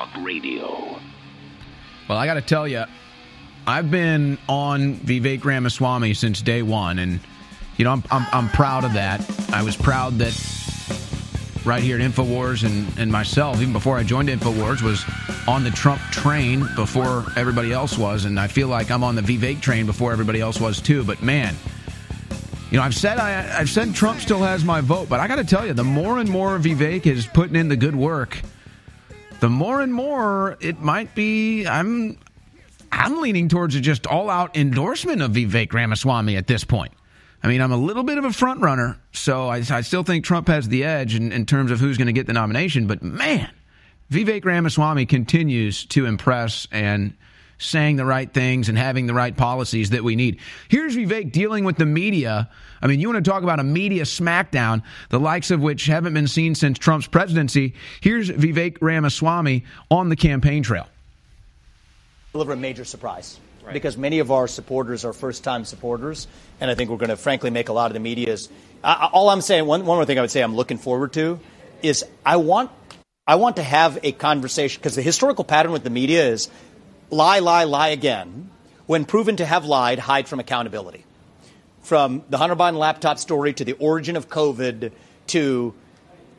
Talk Radio. Well, I got to tell you, I've been on Vivek Ramaswamy since day one, and you know I'm, I'm I'm proud of that. I was proud that right here at Infowars and and myself, even before I joined Infowars, was on the Trump train before everybody else was, and I feel like I'm on the Vivek train before everybody else was too. But man. You know, I've said I, I've said Trump still has my vote, but I got to tell you, the more and more Vivek is putting in the good work, the more and more it might be. I'm I'm leaning towards a just all out endorsement of Vivek Ramaswamy at this point. I mean, I'm a little bit of a front runner, so I, I still think Trump has the edge in, in terms of who's going to get the nomination. But man, Vivek Ramaswamy continues to impress and saying the right things and having the right policies that we need. Here's Vivek dealing with the media. I mean, you want to talk about a media smackdown, the likes of which haven't been seen since Trump's presidency. Here's Vivek Ramaswamy on the campaign trail. Deliver a major surprise. Right. Because many of our supporters are first time supporters, and I think we're going to frankly make a lot of the media's. Uh, all I'm saying, one, one more thing I would say I'm looking forward to is I want I want to have a conversation because the historical pattern with the media is lie, lie, lie again. When proven to have lied, hide from accountability. From the Hunter Biden laptop story to the origin of COVID to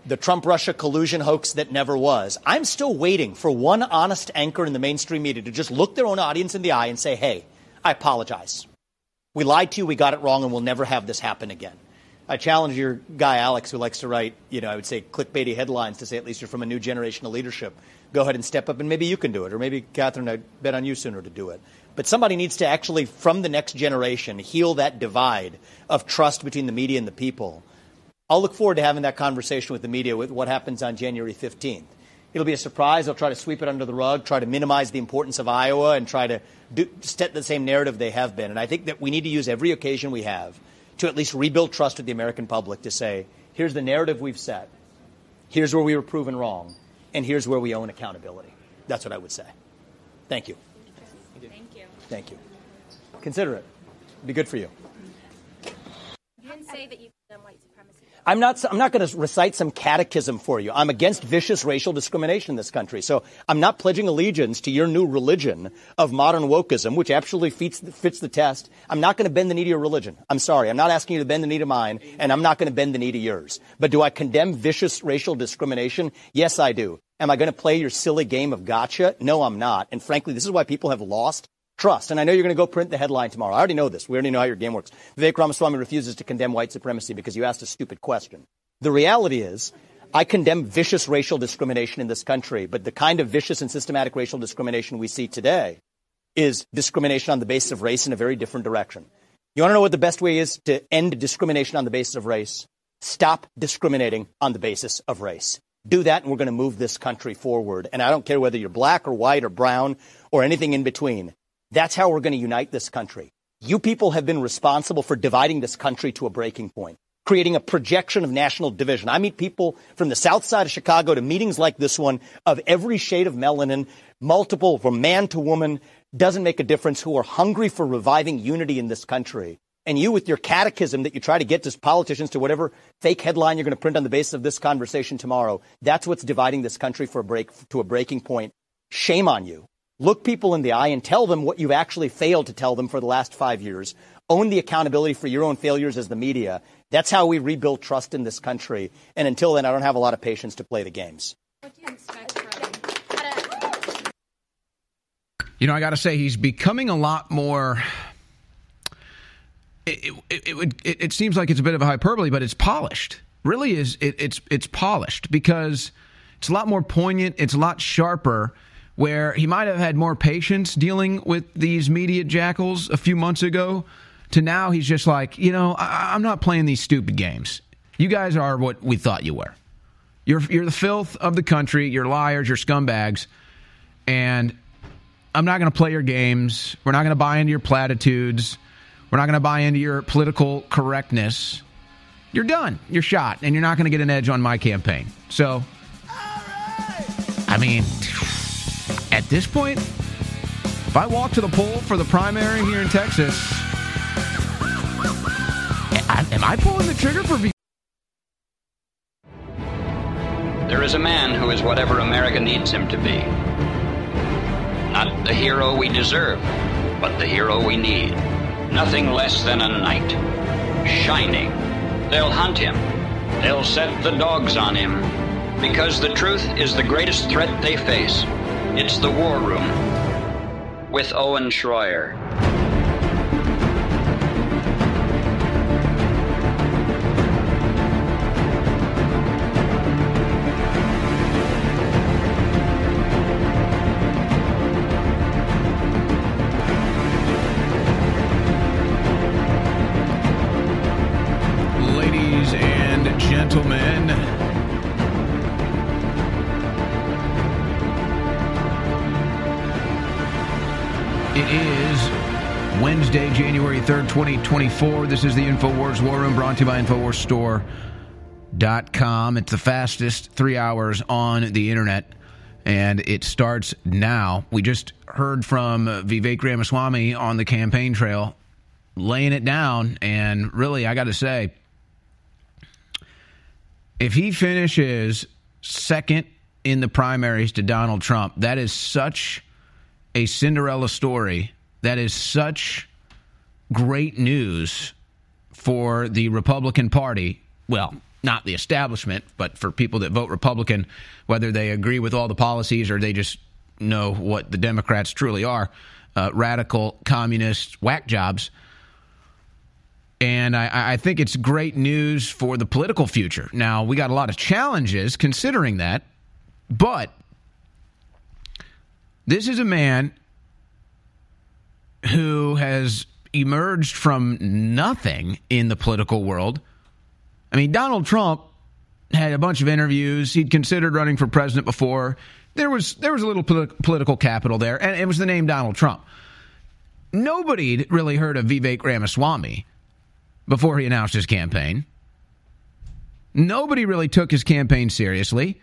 the Trump Russia collusion hoax that never was. I'm still waiting for one honest anchor in the mainstream media to just look their own audience in the eye and say, hey, I apologize. We lied to you, we got it wrong, and we'll never have this happen again. I challenge your guy Alex, who likes to write, you know, I would say clickbaity headlines to say at least you're from a new generation of leadership go ahead and step up, and maybe you can do it, or maybe Catherine, I bet on you sooner to do it. But somebody needs to actually, from the next generation, heal that divide of trust between the media and the people. I'll look forward to having that conversation with the media with what happens on January 15th. It'll be a surprise. They'll try to sweep it under the rug, try to minimize the importance of Iowa, and try to do, set the same narrative they have been. And I think that we need to use every occasion we have to at least rebuild trust with the American public to say, here's the narrative we've set. Here's where we were proven wrong and here's where we own accountability. That's what I would say. Thank you. Thank you. Thank you. Consider it. Be good for you. You didn't say that you condemn white. I'm not, I'm not going to recite some catechism for you. I'm against vicious racial discrimination in this country. So I'm not pledging allegiance to your new religion of modern wokeism, which absolutely fits, fits the test. I'm not going to bend the knee to your religion. I'm sorry. I'm not asking you to bend the knee to mine, and I'm not going to bend the knee to yours. But do I condemn vicious racial discrimination? Yes, I do. Am I going to play your silly game of gotcha? No, I'm not. And frankly, this is why people have lost trust. And I know you're going to go print the headline tomorrow. I already know this. We already know how your game works. Vivek Ramaswamy refuses to condemn white supremacy because you asked a stupid question. The reality is, I condemn vicious racial discrimination in this country, but the kind of vicious and systematic racial discrimination we see today is discrimination on the basis of race in a very different direction. You want to know what the best way is to end discrimination on the basis of race? Stop discriminating on the basis of race. Do that, and we're going to move this country forward. And I don't care whether you're black or white or brown or anything in between. That's how we're going to unite this country. You people have been responsible for dividing this country to a breaking point, creating a projection of national division. I meet people from the south side of Chicago to meetings like this one of every shade of melanin, multiple from man to woman, doesn't make a difference, who are hungry for reviving unity in this country. And you, with your catechism that you try to get to politicians to whatever fake headline you're going to print on the basis of this conversation tomorrow, that's what's dividing this country for a break, to a breaking point. Shame on you. Look people in the eye and tell them what you've actually failed to tell them for the last five years. Own the accountability for your own failures as the media. That's how we rebuild trust in this country. And until then, I don't have a lot of patience to play the games. You know, I got to say, he's becoming a lot more. It, it, it, would, it, it seems like it's a bit of a hyperbole, but it's polished. Really, is it, it's it's polished because it's a lot more poignant. It's a lot sharper where he might have had more patience dealing with these media jackals a few months ago to now he's just like, you know, I- am not playing these stupid games. You guys are what we thought you were. You're, you're the filth of the country. You're liars. You're scumbags. And I'm not going to play your games. We're not going to buy into your platitudes. We're not going to buy into your political correctness. You're done. You're shot. And you're not going to get an edge on my campaign. So, I mean at this point, if I walk to the poll for the primary here in Texas, am I pulling the trigger for there is a man who is whatever America needs him to be. Not the hero we deserve, but the hero we need. Nothing less than a knight. Shining. They'll hunt him. They'll set the dogs on him. Because the truth is the greatest threat they face. It's the war room. With Owen Shroyer. Third, 2024. This is the InfoWars War Room brought to you by InfoWarsStore.com. It's the fastest three hours on the internet, and it starts now. We just heard from Vivek Ramaswamy on the campaign trail laying it down, and really, I got to say, if he finishes second in the primaries to Donald Trump, that is such a Cinderella story. That is such great news for the Republican Party. Well, not the establishment, but for people that vote Republican, whether they agree with all the policies or they just know what the Democrats truly are uh, radical, communist, whack jobs. And I, I, think it's great news for the political future. Now, we got a lot of challenges considering that, but this is a man who has emerged from nothing in the political world. I mean, Donald Trump had a bunch of interviews. He'd considered running for president before. There was there was a little politi- political capital there, and it was the name Donald Trump. Nobody really heard of Vivek Ramaswamy before he announced his campaign. Nobody really took his campaign seriously.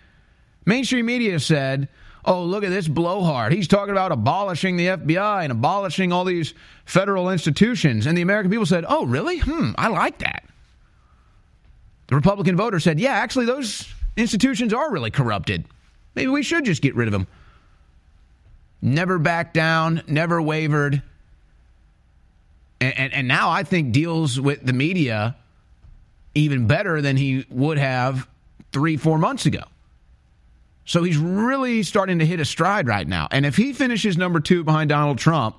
Mainstream media said, oh, look at this blowhard. He's talking about abolishing the FBI and abolishing all these federal institutions. And the American people said, oh, really? Hmm, I like that. The Republican voter said, yeah, actually, those institutions are really corrupted. Maybe we should just get rid of them. Never backed down, never wavered. And, and, and now I think deals with the media even better than he would have three, four months ago. So he's really starting to hit a stride right now. And if he finishes number two behind Donald Trump,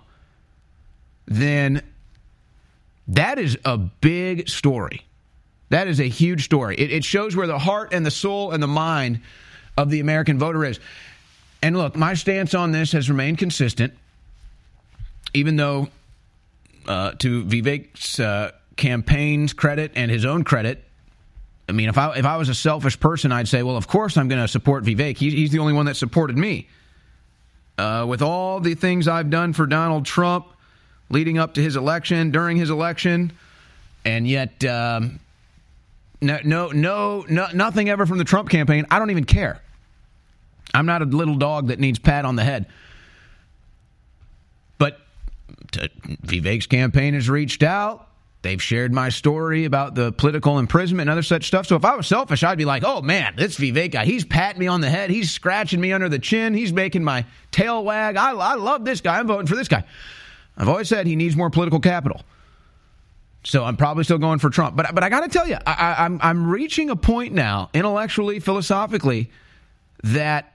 then that is a big story. That is a huge story. It, it, shows where the heart and the soul and the mind of the American voter is. And look, my stance on this has remained consistent, even though, uh, to Vivek's uh, campaign's credit and his own credit, I mean, if I if I was a selfish person, I'd say, well, of course I'm going to support Vivek. He, he's the only one that supported me. Uh, with all the things I've done for Donald Trump leading up to his election, during his election, and yet um, no, no, no, no, nothing ever from the Trump campaign. I don't even care. I'm not a little dog that needs pat on the head. But Vivek's campaign has reached out. They've shared my story about the political imprisonment and other such stuff. So if I was selfish, I'd be like, oh man, this Vivek guy, he's patting me on the head. He's scratching me under the chin. He's making my tail wag. I, I love this guy. I'm voting for this guy. I've always said he needs more political capital. So I'm probably still going for Trump. But, but I got to tell you, I, I'm, I'm reaching a point now, intellectually, philosophically, that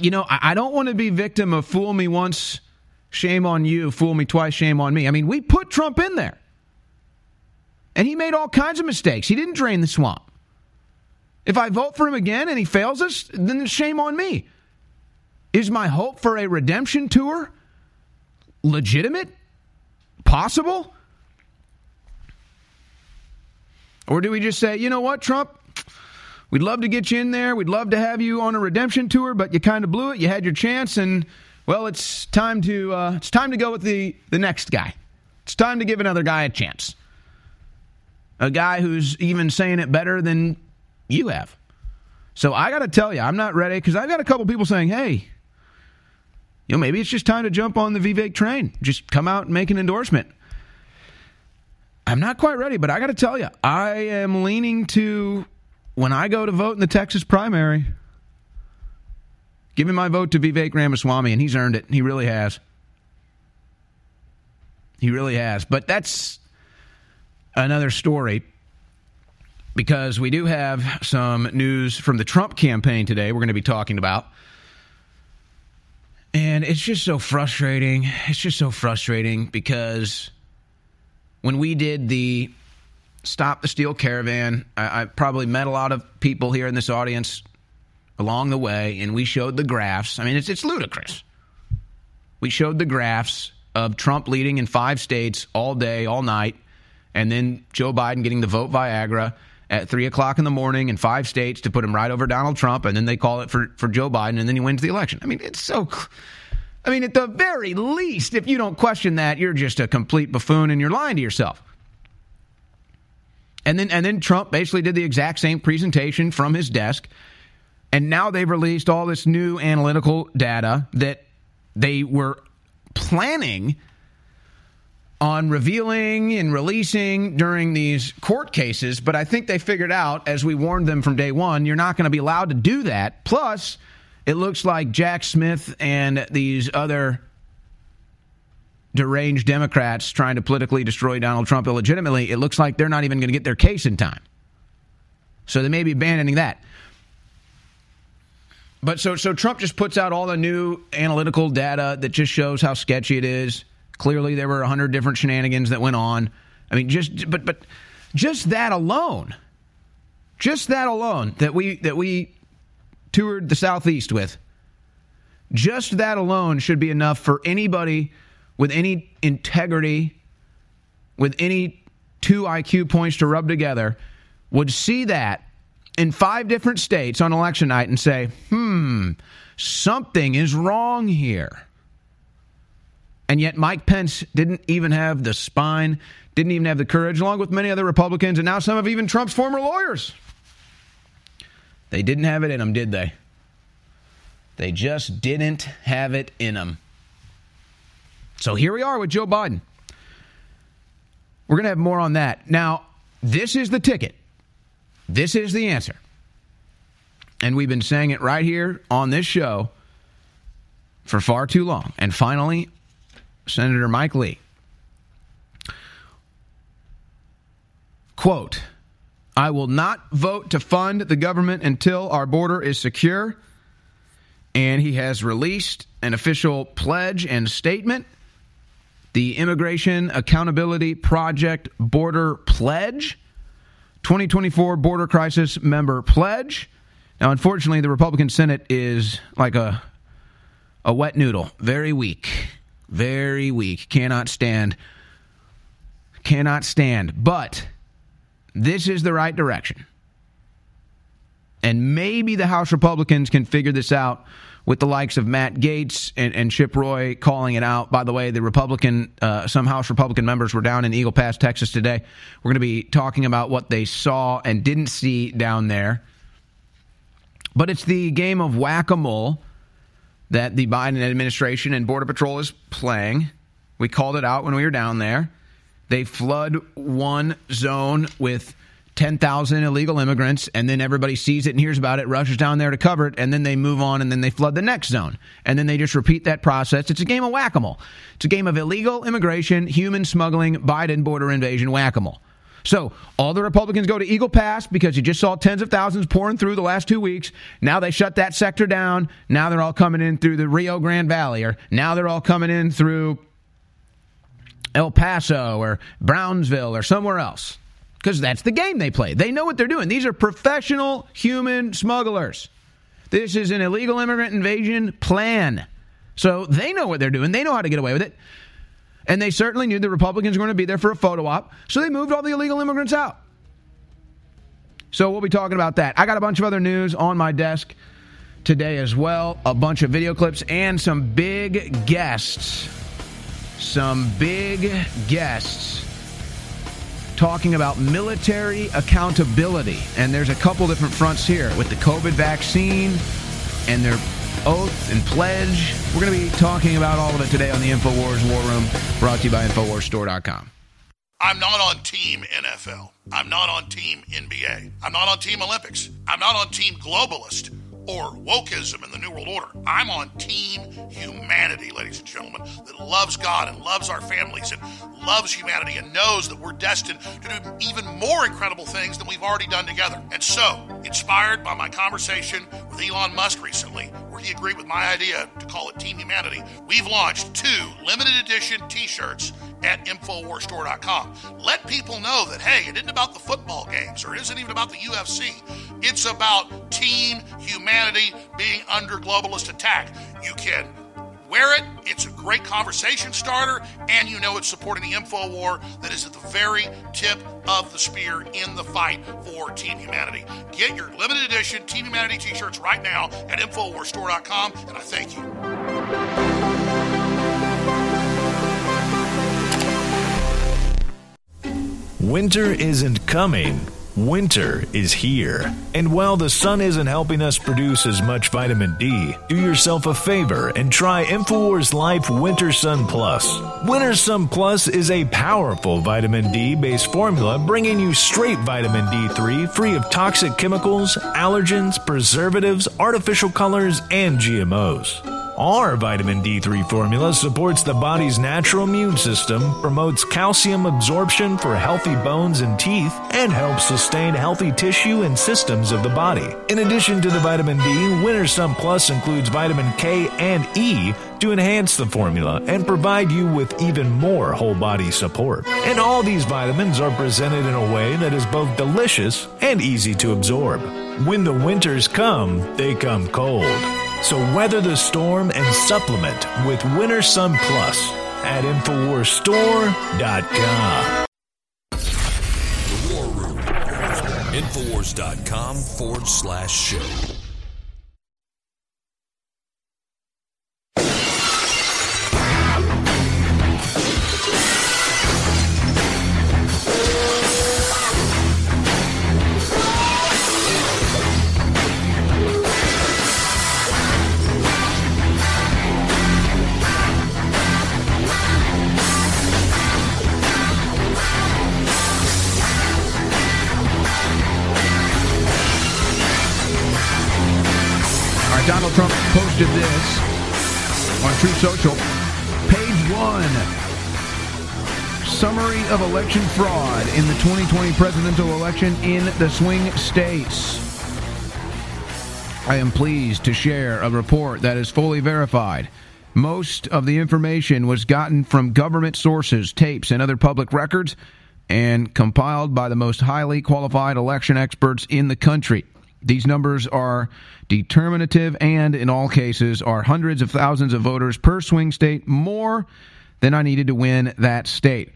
you know, I, I don't want to be victim of fool me once, shame on you, fool me twice, shame on me. I mean, we put Trump in there. And he made all kinds of mistakes. He didn't drain the swamp. If I vote for him again and he fails us, then shame on me. Is my hope for a redemption tour legitimate? Possible? Or do we just say, you know what, Trump? We'd love to get you in there. We'd love to have you on a redemption tour, but you kind of blew it. You had your chance, and well, it's time to uh, it's time to go with the the next guy. It's time to give another guy a chance. A guy who's even saying it better than you have. So I got to tell you, I'm not ready because I've got a couple people saying, "Hey, you know, maybe it's just time to jump on the Vivek train. Just come out and make an endorsement." I'm not quite ready, but I got to tell you, I am leaning to when I go to vote in the Texas primary, giving my vote to Vivek Ramaswamy, and he's earned it. He really has. He really has. But that's another story because we do have some news from the Trump campaign today we're going to be talking about. And it's just so frustrating. It's just so frustrating because when we did the Stop the Steal Caravan, I, I probably met a lot of people here in this audience along the way, and we showed the graphs. I mean, it's, it's ludicrous. We showed the graphs of Trump leading in five states all day, all night, and then Joe Biden getting the vote Viagra at three o'clock in the morning in five states to put him right over Donald Trump, and then they call it for, for Joe Biden, and then he wins the election. I mean, it's so. I mean, at the very least, if you don't question that, you're just a complete buffoon and you're lying to yourself. And then and then Trump basically did the exact same presentation from his desk. And now they've released all this new analytical data that they were planning on revealing and releasing during these court cases, but I think they figured out, as we warned them from day one, you're not going to be allowed to do that. Plus, it looks like Jack Smith and these other deranged Democrats trying to politically destroy Donald Trump illegitimately, it looks like they're not even going to get their case in time. So they may be abandoning that. But so so Trump just puts out all the new analytical data that just shows how sketchy it is. Clearly there were 100 different shenanigans that went on. I mean just but but just that alone. Just that alone that we that we toured the southeast with. Just that alone should be enough for anybody with any integrity, with any two IQ points to rub together, would see that in five different states on election night and say, hmm, something is wrong here. And yet, Mike Pence didn't even have the spine, didn't even have the courage, along with many other Republicans, and now some of even Trump's former lawyers. They didn't have it in them, did they? They just didn't have it in them. So here we are with Joe Biden. We're going to have more on that. Now, this is the ticket. This is the answer. And we've been saying it right here on this show for far too long. And finally, Senator Mike Lee. Quote, I will not vote to fund the government until our border is secure. And he has released an official pledge and statement the Immigration Accountability Project Border Pledge, 2024 Border Crisis Member Pledge. Now, unfortunately, the Republican Senate is like a a wet noodle, very weak, very weak. Cannot stand, cannot stand. But this is the right direction, and maybe the House Republicans can figure this out with the likes of Matt Gaetz and, and Chip Roy calling it out. By the way, the Republican, uh, some House Republican members were down in Eagle Pass, Texas today. We're going to be talking about what they saw and didn't see down there. But it's the game of whack a mole that the Biden administration and Border Patrol is playing. We called it out when we were down there. They flood one zone with 10,000 illegal immigrants, and then everybody sees it and hears about it, rushes down there to cover it, and then they move on and then they flood the next zone. And then they just repeat that process. It's a game of whack a mole. It's a game of illegal immigration, human smuggling, Biden border invasion, whack a mole. So all the Republicans go to Eagle Pass because you just saw tens of thousands pouring through the last two weeks. Now they shut that sector down. Now they're all coming in through the Rio Grande Valley, or now they're all coming in through El Paso or Brownsville or somewhere else because that's the game they play. They know what they're doing. These are professional human smugglers. This is an illegal immigrant invasion plan. So they know what they're doing. They know how to get away with it. And they certainly knew the Republicans were going to be there for a photo op. So they moved all the illegal immigrants out. So we'll be talking about that. I got a bunch of other news on my desk today as well. A bunch of video clips and some big guests. Some big guests talking about military accountability. And there's a couple different fronts here with the COVID vaccine and their oath and pledge. We're going to be talking about all of it today on the InfoWars War Room, brought to you by InfoWarsStore.com. I'm not on team NFL. I'm not on team NBA. I'm not on team Olympics. I'm not on team globalist or wokeism in the New World Order. I'm on team humanity, ladies and gentlemen, that loves God and loves our families and loves humanity and knows that we're destined to do even more incredible things than we've already done together. And so, inspired by my conversation with Elon Musk recently, he agreed with my idea to call it Team Humanity, we've launched two limited edition t shirts at InfoWarsStore.com. Let people know that, hey, it isn't about the football games or it isn't even about the UFC. It's about team humanity being under globalist attack. You can wear it. It's a great conversation starter, and you know it's supporting the info war that is at the very tip of the spear in the fight for Team Humanity. Get your limited edition Team Humanity t shirts right now at InfoWarsStore.com, and I thank you. Winter isn't coming. Winter is here. And while the sun isn't helping us produce as much vitamin D, do yourself a favor and try InfoWars Life Winter Sun Plus. Winter Sun Plus is a powerful vitamin D based formula bringing you straight vitamin D3 free of toxic chemicals, allergens, preservatives, artificial colors, and GMOs. Our vitamin D3 formula supports the body's natural immune system, promotes calcium absorption for healthy bones and teeth, and helps sustain healthy tissue and systems of the body. In addition to the vitamin D, Winter Sun Plus includes vitamin K and E to enhance the formula and provide you with even more whole body support. And all these vitamins are presented in a way that is both delicious and easy to absorb. When the winters come, they come cold. So weather the storm and supplement with Winter Sun Plus at InfoWarsStore.com. The War Room. Infowars.com forward slash show. Donald Trump posted this on Truth Social. Page one summary of election fraud in the 2020 presidential election in the swing states. I am pleased to share a report that is fully verified. Most of the information was gotten from government sources, tapes, and other public records, and compiled by the most highly qualified election experts in the country. These numbers are determinative and, in all cases, are hundreds of thousands of voters per swing state, more than I needed to win that state.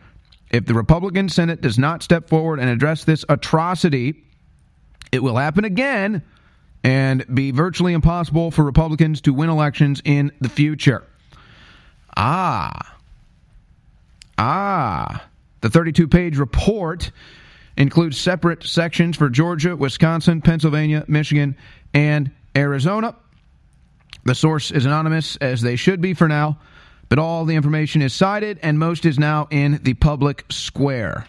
If the Republican Senate does not step forward and address this atrocity, it will happen again and be virtually impossible for Republicans to win elections in the future. Ah. Ah. The 32 page report includes separate sections for Georgia, Wisconsin, Pennsylvania, Michigan, and Arizona. The source is anonymous, as they should be for now, but all the information is cited, and most is now in the public square.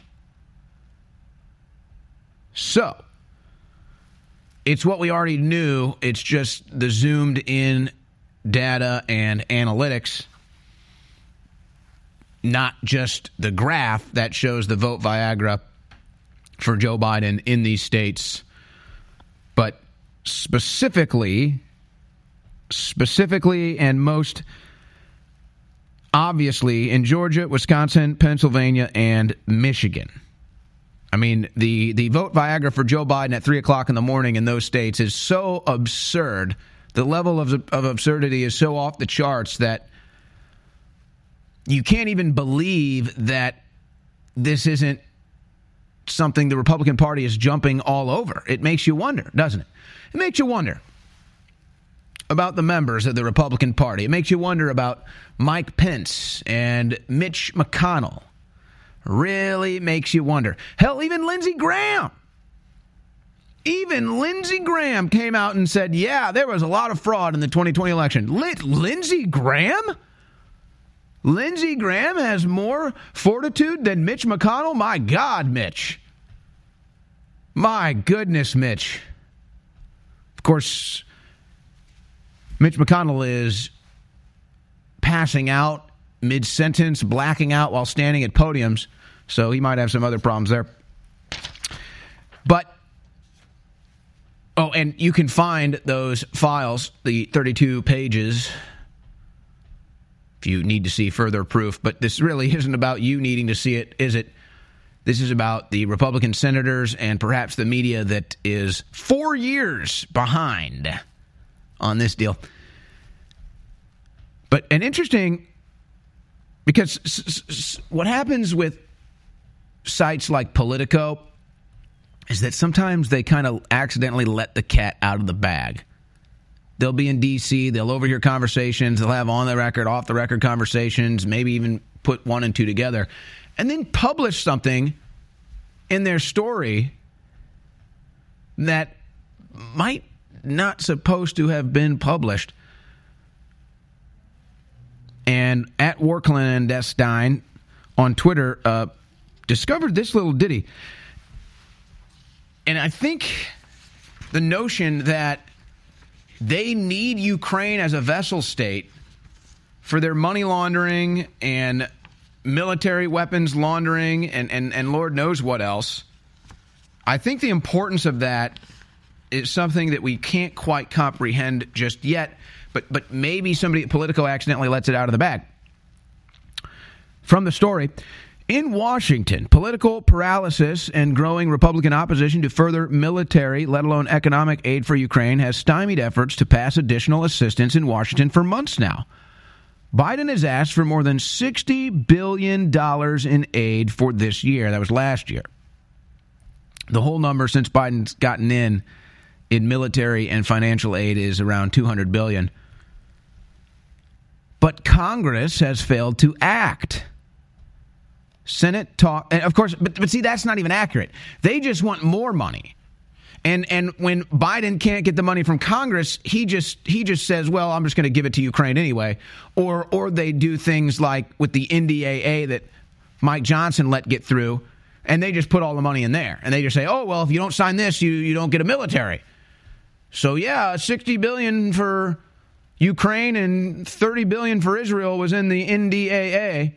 So, it's what we already knew, it's just the zoomed in data and analytics, not just the graph that shows the vote Viagra for Joe Biden in these states, but specifically, specifically, and most obviously in Georgia, Wisconsin, Pennsylvania, and Michigan. I mean, the, the vote Viagra for Joe Biden at 3 o'clock in the morning in those states is so absurd. The level of, of absurdity is so off the charts that you can't even believe that this isn't something the Republican Party is jumping all over. It makes you wonder, doesn't it? It makes you wonder about the members of the Republican Party. It makes you wonder about Mike Pence and Mitch McConnell. Really makes you wonder. Hell, even Lindsey Graham. Even Lindsey Graham came out and said, yeah, there was a lot of fraud in the 2020 election. Lindsey Graham? Lindsey Graham has more fortitude than Mitch McConnell? My God, Mitch. My goodness, Mitch. Of course, Mitch McConnell is passing out mid sentence, blacking out while standing at podiums, so he might have some other problems there. But Oh, and you can find those files, the 32 pages, if you need to see further proof. But this really isn't about you needing to see it, is it? This is about the Republican senators and perhaps the media that is four years behind on this deal. But an interesting, because what happens with sites like Politico is that sometimes they kind of accidentally let the cat out of the bag. They'll be in D.C., they'll overhear conversations, they'll have on the record, off the record conversations, maybe even put one and two together, and then publish something in their story that might not supposed to have been published. And at War Clandestine on Twitter uh, discovered this little ditty. And I think the notion that they need Ukraine as a vessel state for their money laundering and military weapons laundering and, and, and Lord knows what else. I think the importance of that is something that we can't quite comprehend just yet, but, but maybe somebody at Politico accidentally lets it out of the bag. From the story, in Washington, political paralysis and growing Republican opposition to further military, let alone economic aid for Ukraine, has stymied efforts to pass additional assistance in Washington for months now. Biden has asked for more than $60 billion in aid for this year. That was last year. The whole number since Biden's gotten in in military and financial aid is around 200 billion. But Congress has failed to act. Senate talk, and of course, but, but see, that's not even accurate. They just want more money. And and when Biden can't get the money from Congress, he just he just says, "Well, I'm just going to give it to Ukraine anyway." Or or they do things like with the NDAA that Mike Johnson let get through, and they just put all the money in there, and they just say, "Oh, well, if you don't sign this, you you don't get a military." So yeah, 60 billion for Ukraine and 30 billion for Israel was in the NDAA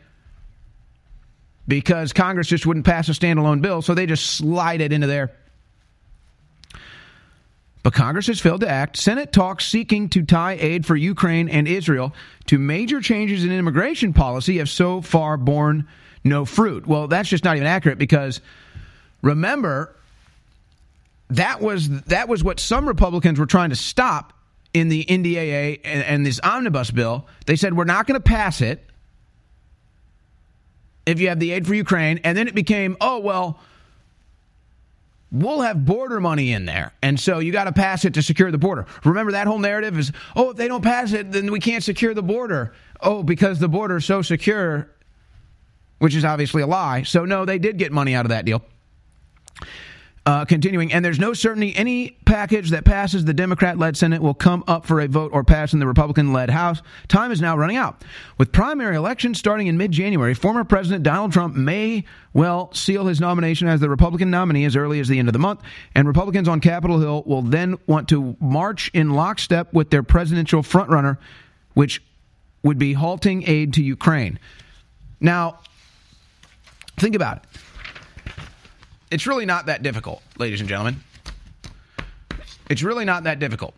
because Congress just wouldn't pass a standalone bill, so they just slide it into there. But Congress has failed to act. Senate talks seeking to tie aid for Ukraine and Israel to major changes in immigration policy have so far borne no fruit. Well, that's just not even accurate because remember that was that was what some Republicans were trying to stop in the NDAA and, and this omnibus bill. They said we're not going to pass it if you have the aid for Ukraine, and then it became, oh well, we'll have border money in there. And so you got to pass it to secure the border. Remember that whole narrative is, oh, if they don't pass it, then we can't secure the border. Oh, because the border is so secure, which is obviously a lie. So, no, they did get money out of that deal. Uh, continuing, and there's no certainty any package that passes the Democrat led Senate will come up for a vote or pass in the Republican led House. Time is now running out. With primary elections starting in mid January, former President Donald Trump may well seal his nomination as the Republican nominee as early as the end of the month, and Republicans on Capitol Hill will then want to march in lockstep with their presidential frontrunner, which would be halting aid to Ukraine. Now, think about it it's really not that difficult, ladies and gentlemen. It's really not that difficult.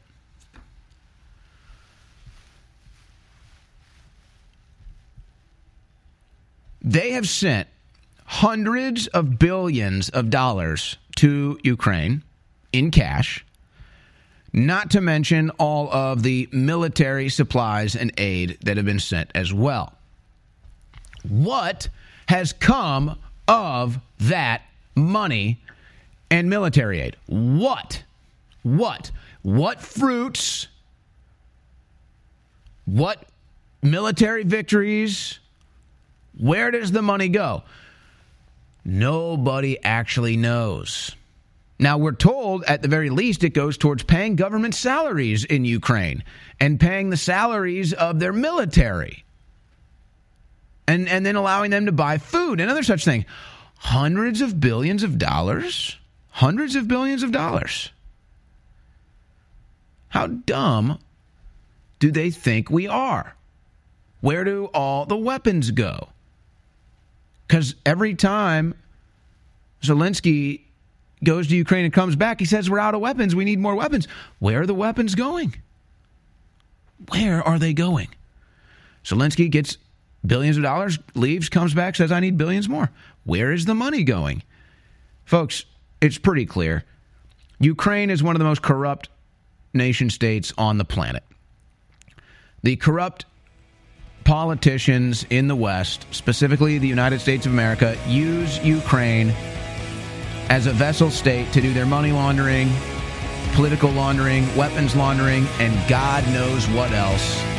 They have sent hundreds of billions of dollars to Ukraine in cash, not to mention all of the military supplies and aid that have been sent as well. What has come of that money and military aid. What? What? What fruits? What military victories? Where does the money go? Nobody actually knows. Now, we're told at the very least it goes towards paying government salaries in Ukraine and paying the salaries of their military. and and then allowing them to buy food and other such thing. Hundreds of billions of dollars, hundreds of billions of dollars. How dumb do they think we are? Where do all the weapons go? Because every time Zelensky goes to Ukraine and comes back, he says, We're out of weapons. We need more weapons. Where are the weapons going? Where are they going? Zelensky gets billions of dollars, leaves, comes back, says, I need billions more. Where is the money going? Folks, it's pretty clear. Ukraine is one of the most corrupt nation states on the planet. The corrupt politicians in the West, specifically the United States of America, use Ukraine as a vessel state to do their money laundering, political laundering, weapons laundering, and God knows what else.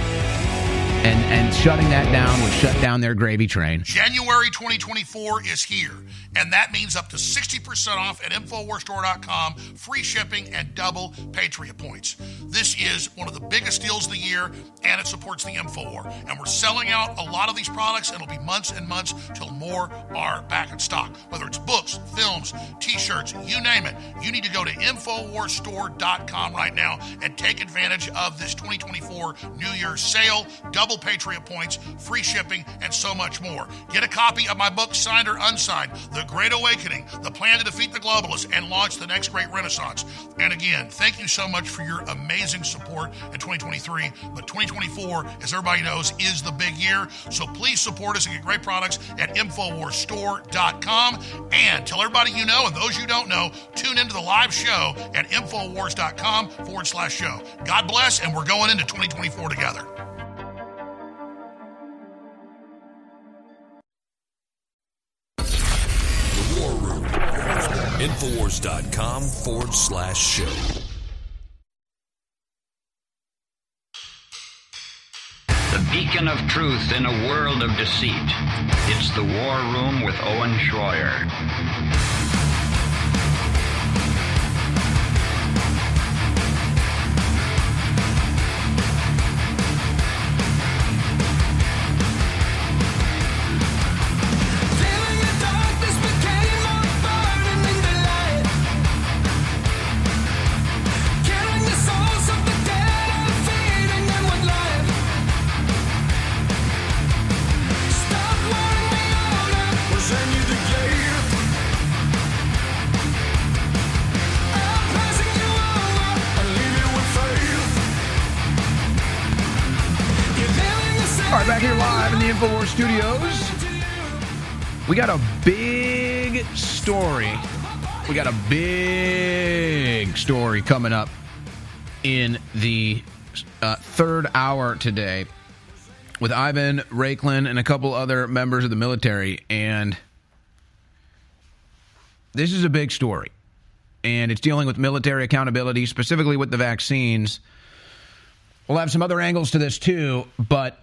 And, and shutting that down would shut down their gravy train. January 2024 is here, and that means up to 60% off at InfoWarsStore.com, free shipping, and double Patriot points. This is one of the biggest deals of the year, and it supports the InfoWar. And we're selling out a lot of these products, and it'll be months and months till more are back in stock. Whether it's books, films, t shirts, you name it, you need to go to InfoWarsStore.com right now and take advantage of this 2024 New Year's sale, double Patriot points, free shipping, and so much more. Get a copy of my book, signed or unsigned, The Great Awakening, The Plan to Defeat the Globalists, and Launch the Next Great Renaissance. And again, thank you so much for your amazing support in 2023. But 2024, as everybody knows, is the big year. So please support us and get great products at InfoWarsStore.com. And tell everybody you know and those you don't know, tune into the live show at InfoWars.com forward slash show. God bless, and we're going into 2024 together. Infowars.com forward slash show. The beacon of truth in a world of deceit. It's the War Room with Owen Shroyer. We got a big story. We got a big story coming up in the uh, third hour today with Ivan Raiklin and a couple other members of the military. And this is a big story. And it's dealing with military accountability, specifically with the vaccines. We'll have some other angles to this too, but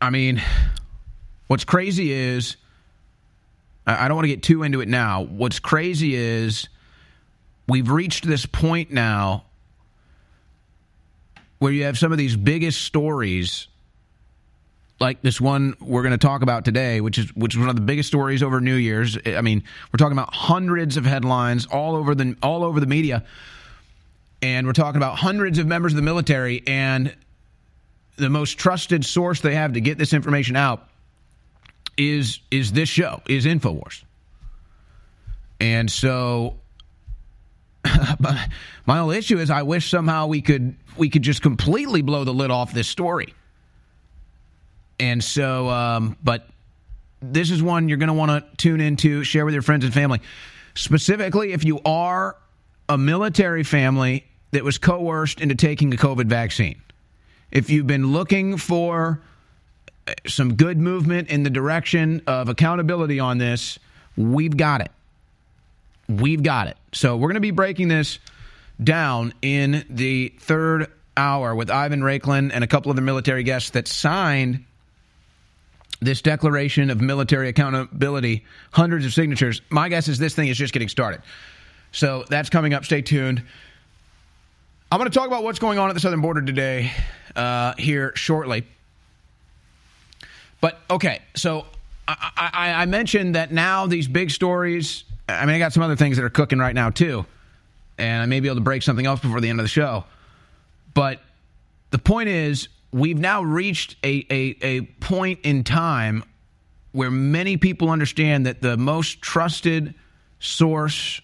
I mean, what's crazy is I don't want to get too into it now. What's crazy is we've reached this point now where you have some of these biggest stories like this one we're going to talk about today which is which is one of the biggest stories over New Year's. I mean, we're talking about hundreds of headlines all over the all over the media and we're talking about hundreds of members of the military and the most trusted source they have to get this information out is is this show is infowars. And so my only issue is i wish somehow we could we could just completely blow the lid off this story. And so um, but this is one you're going to want to tune into share with your friends and family. Specifically if you are a military family that was coerced into taking a covid vaccine. If you've been looking for some good movement in the direction of accountability on this, we've got it. We've got it. So we're going to be breaking this down in the third hour with Ivan Raiklin and a couple of the military guests that signed this declaration of military accountability, hundreds of signatures. My guess is this thing is just getting started. So that's coming up. Stay tuned. I'm going to talk about what's going on at the southern border today uh, here shortly. But okay, so I, I, I mentioned that now these big stories. I mean, I got some other things that are cooking right now too, and I may be able to break something else before the end of the show. But the point is, we've now reached a, a, a point in time where many people understand that the most trusted source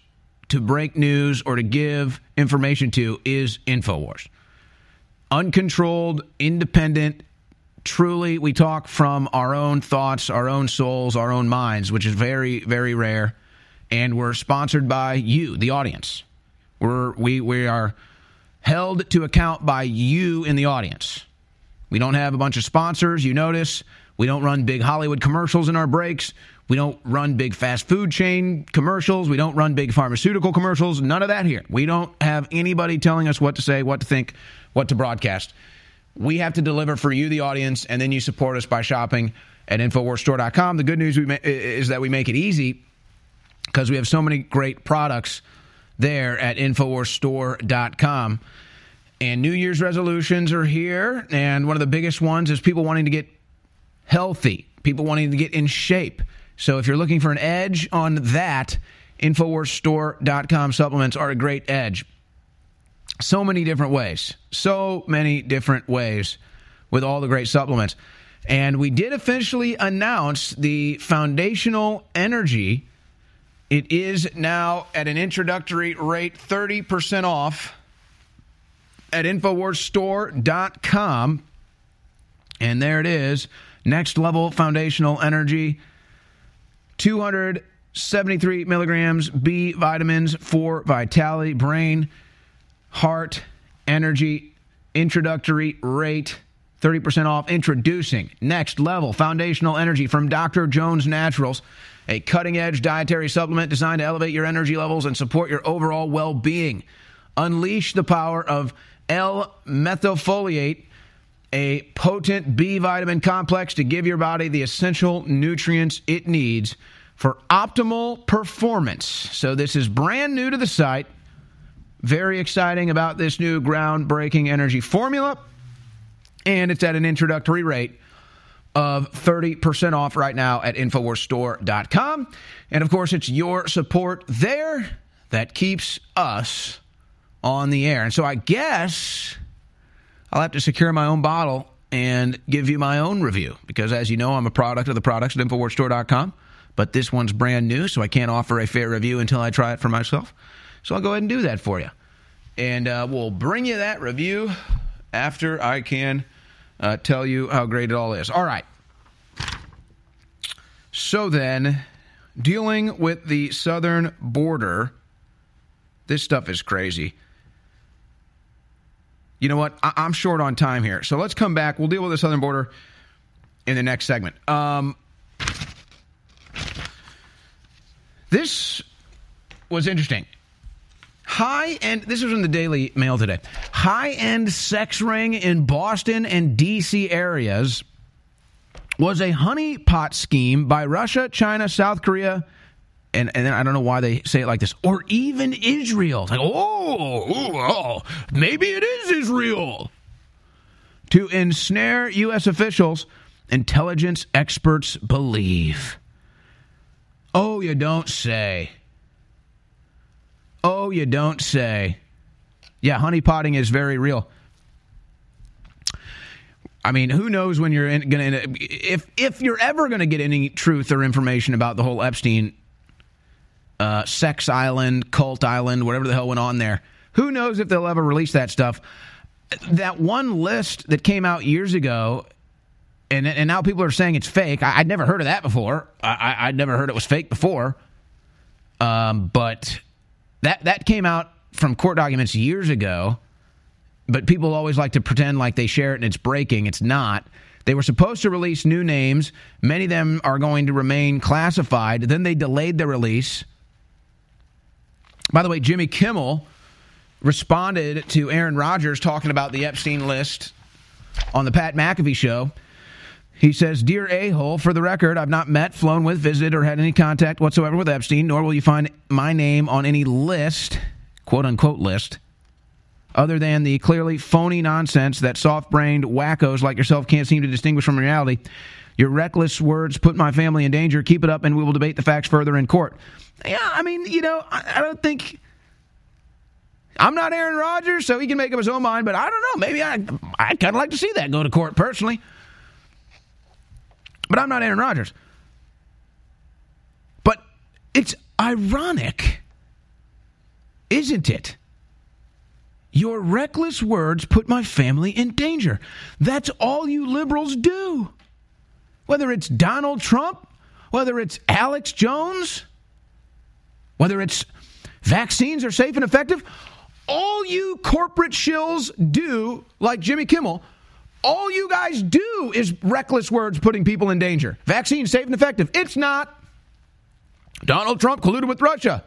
to break news or to give information to is InfoWars. Uncontrolled, independent, truly, we talk from our own thoughts, our own souls, our own minds, which is very, very rare. And we're sponsored by you, the audience. We're, we, we are held to account by you in the audience. We don't have a bunch of sponsors, you notice. We don't run big Hollywood commercials in our breaks. We don't run big fast food chain commercials. We don't run big pharmaceutical commercials. None of that here. We don't have anybody telling us what to say, what to think, what to broadcast. We have to deliver for you, the audience, and then you support us by shopping at InfoWarsStore.com. The good news ma- is that we make it easy because we have so many great products there at InfoWarsStore.com. And New Year's resolutions are here. And one of the biggest ones is people wanting to get healthy, people wanting to get in shape. So if you're looking for an edge on that, InfoWarsStore.com supplements are a great edge. So many different ways. So many different ways with all the great supplements. And we did officially announce the foundational energy. It is now at an introductory rate 30% off at InfoWarsStore.com. And there it is. Next level foundational energy 273 milligrams B vitamins for vitality, brain, heart, energy, introductory rate. 30% off introducing next level foundational energy from Dr. Jones Naturals, a cutting edge dietary supplement designed to elevate your energy levels and support your overall well being. Unleash the power of L methylfolate, a potent B vitamin complex to give your body the essential nutrients it needs for optimal performance. So, this is brand new to the site. Very exciting about this new groundbreaking energy formula. And it's at an introductory rate of 30% off right now at InfoWarsStore.com. And of course, it's your support there that keeps us on the air. And so I guess I'll have to secure my own bottle and give you my own review because, as you know, I'm a product of the products at InfoWarsStore.com. But this one's brand new, so I can't offer a fair review until I try it for myself. So I'll go ahead and do that for you. And uh, we'll bring you that review after I can uh, tell you how great it all is. All right. So then, dealing with the southern border, this stuff is crazy. You know what? I- am short on time here. So let's come back. We'll deal with the southern border in the next segment. Um, this was interesting. High end, this was in the Daily Mail today. High end sex ring in Boston and D.C. areas was a honeypot scheme by Russia, China, South Korea, and, and I don't know why they say it like this, or even Israel. It's like, oh, oh, maybe it is Israel. To ensnare U.S. officials, intelligence experts believe. Oh, you don't say. Oh, you don't say. Yeah, honeypotting is very real. I mean, who knows when you're to if if you're ever to get any truth or information about the whole Epstein uh, sex island, cult island, whatever the hell went on there. Who knows if they'll ever release that stuff? That one list that came out years ago, and and now people are saying it's fake. I, would never heard of that before. I, I, would never heard it was fake before. Um, but that that came out from court documents years ago. But people always like to pretend like they share it and it's breaking. It's not. They were supposed to release new names. Many of them are going to remain classified. Then they delayed the release. By the way, Jimmy Kimmel responded to Aaron Rodgers talking about the Epstein list on the Pat McAfee show. He says, Dear a hole, for the record, I've not met, flown with, visited, or had any contact whatsoever with Epstein, nor will you find my name on any list, quote unquote list, other than the clearly phony nonsense that soft brained wackos like yourself can't seem to distinguish from reality. Your reckless words put my family in danger. Keep it up, and we will debate the facts further in court. Yeah, I mean, you know, I, I don't think. I'm not Aaron Rodgers, so he can make up his own mind, but I don't know. Maybe I, I'd kind of like to see that go to court personally. But I'm not Aaron Rodgers. But it's ironic, isn't it? Your reckless words put my family in danger. That's all you liberals do. Whether it's Donald Trump, whether it's Alex Jones, whether it's vaccines are safe and effective, all you corporate shills do, like Jimmy Kimmel, all you guys do is reckless words putting people in danger. Vaccine safe and effective. It's not. Donald Trump colluded with Russia.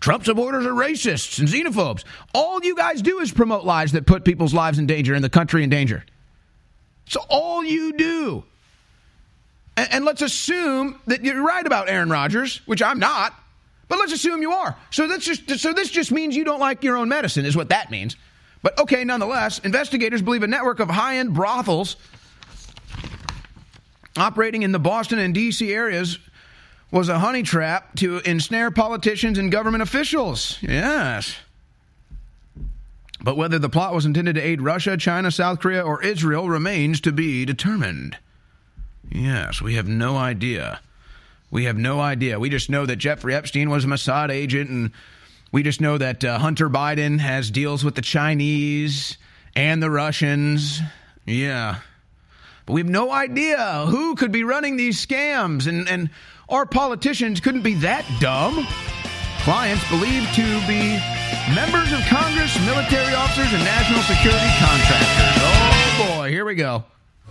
Trump supporters are racists and xenophobes. All you guys do is promote lies that put people's lives in danger and the country in danger. So all you do. And, and let's assume that you're right about Aaron Rodgers, which I'm not. But let's assume you are. So that's just so this just means you don't like your own medicine, is what that means. But okay, nonetheless, investigators believe a network of high-end brothels operating in the Boston and D.C. areas was a honey trap to ensnare politicians and government officials. Yes. But whether the plot was intended to aid Russia, China, South Korea, or Israel remains to be determined. Yes, we have no idea. We have no idea. We just know that Jeffrey Epstein was a Mossad agent, and we just know that uh, Hunter Biden has deals with the Chinese and the Russians. Yeah. But we have no idea who could be running these scams, and, and our politicians couldn't be that dumb. Clients believed to be members of Congress, military officers, and national security contractors. Oh boy, here we go.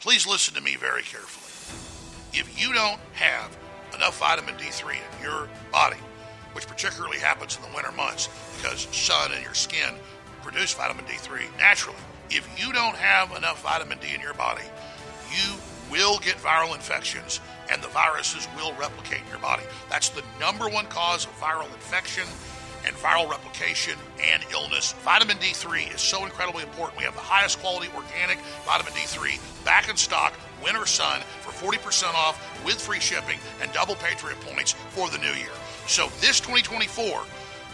Please listen to me very carefully. If you don't have enough vitamin D3 in your body, which particularly happens in the winter months because sun and your skin produce vitamin D3 naturally, if you don't have enough vitamin D in your body, you will get viral infections and the viruses will replicate in your body. That's the number one cause of viral infection and viral replication and illness. Vitamin D3 is so incredibly important. We have the highest quality organic vitamin D3 back in stock, Winter Sun, for 40% off with free shipping and double Patriot points for the new year. So this 2024,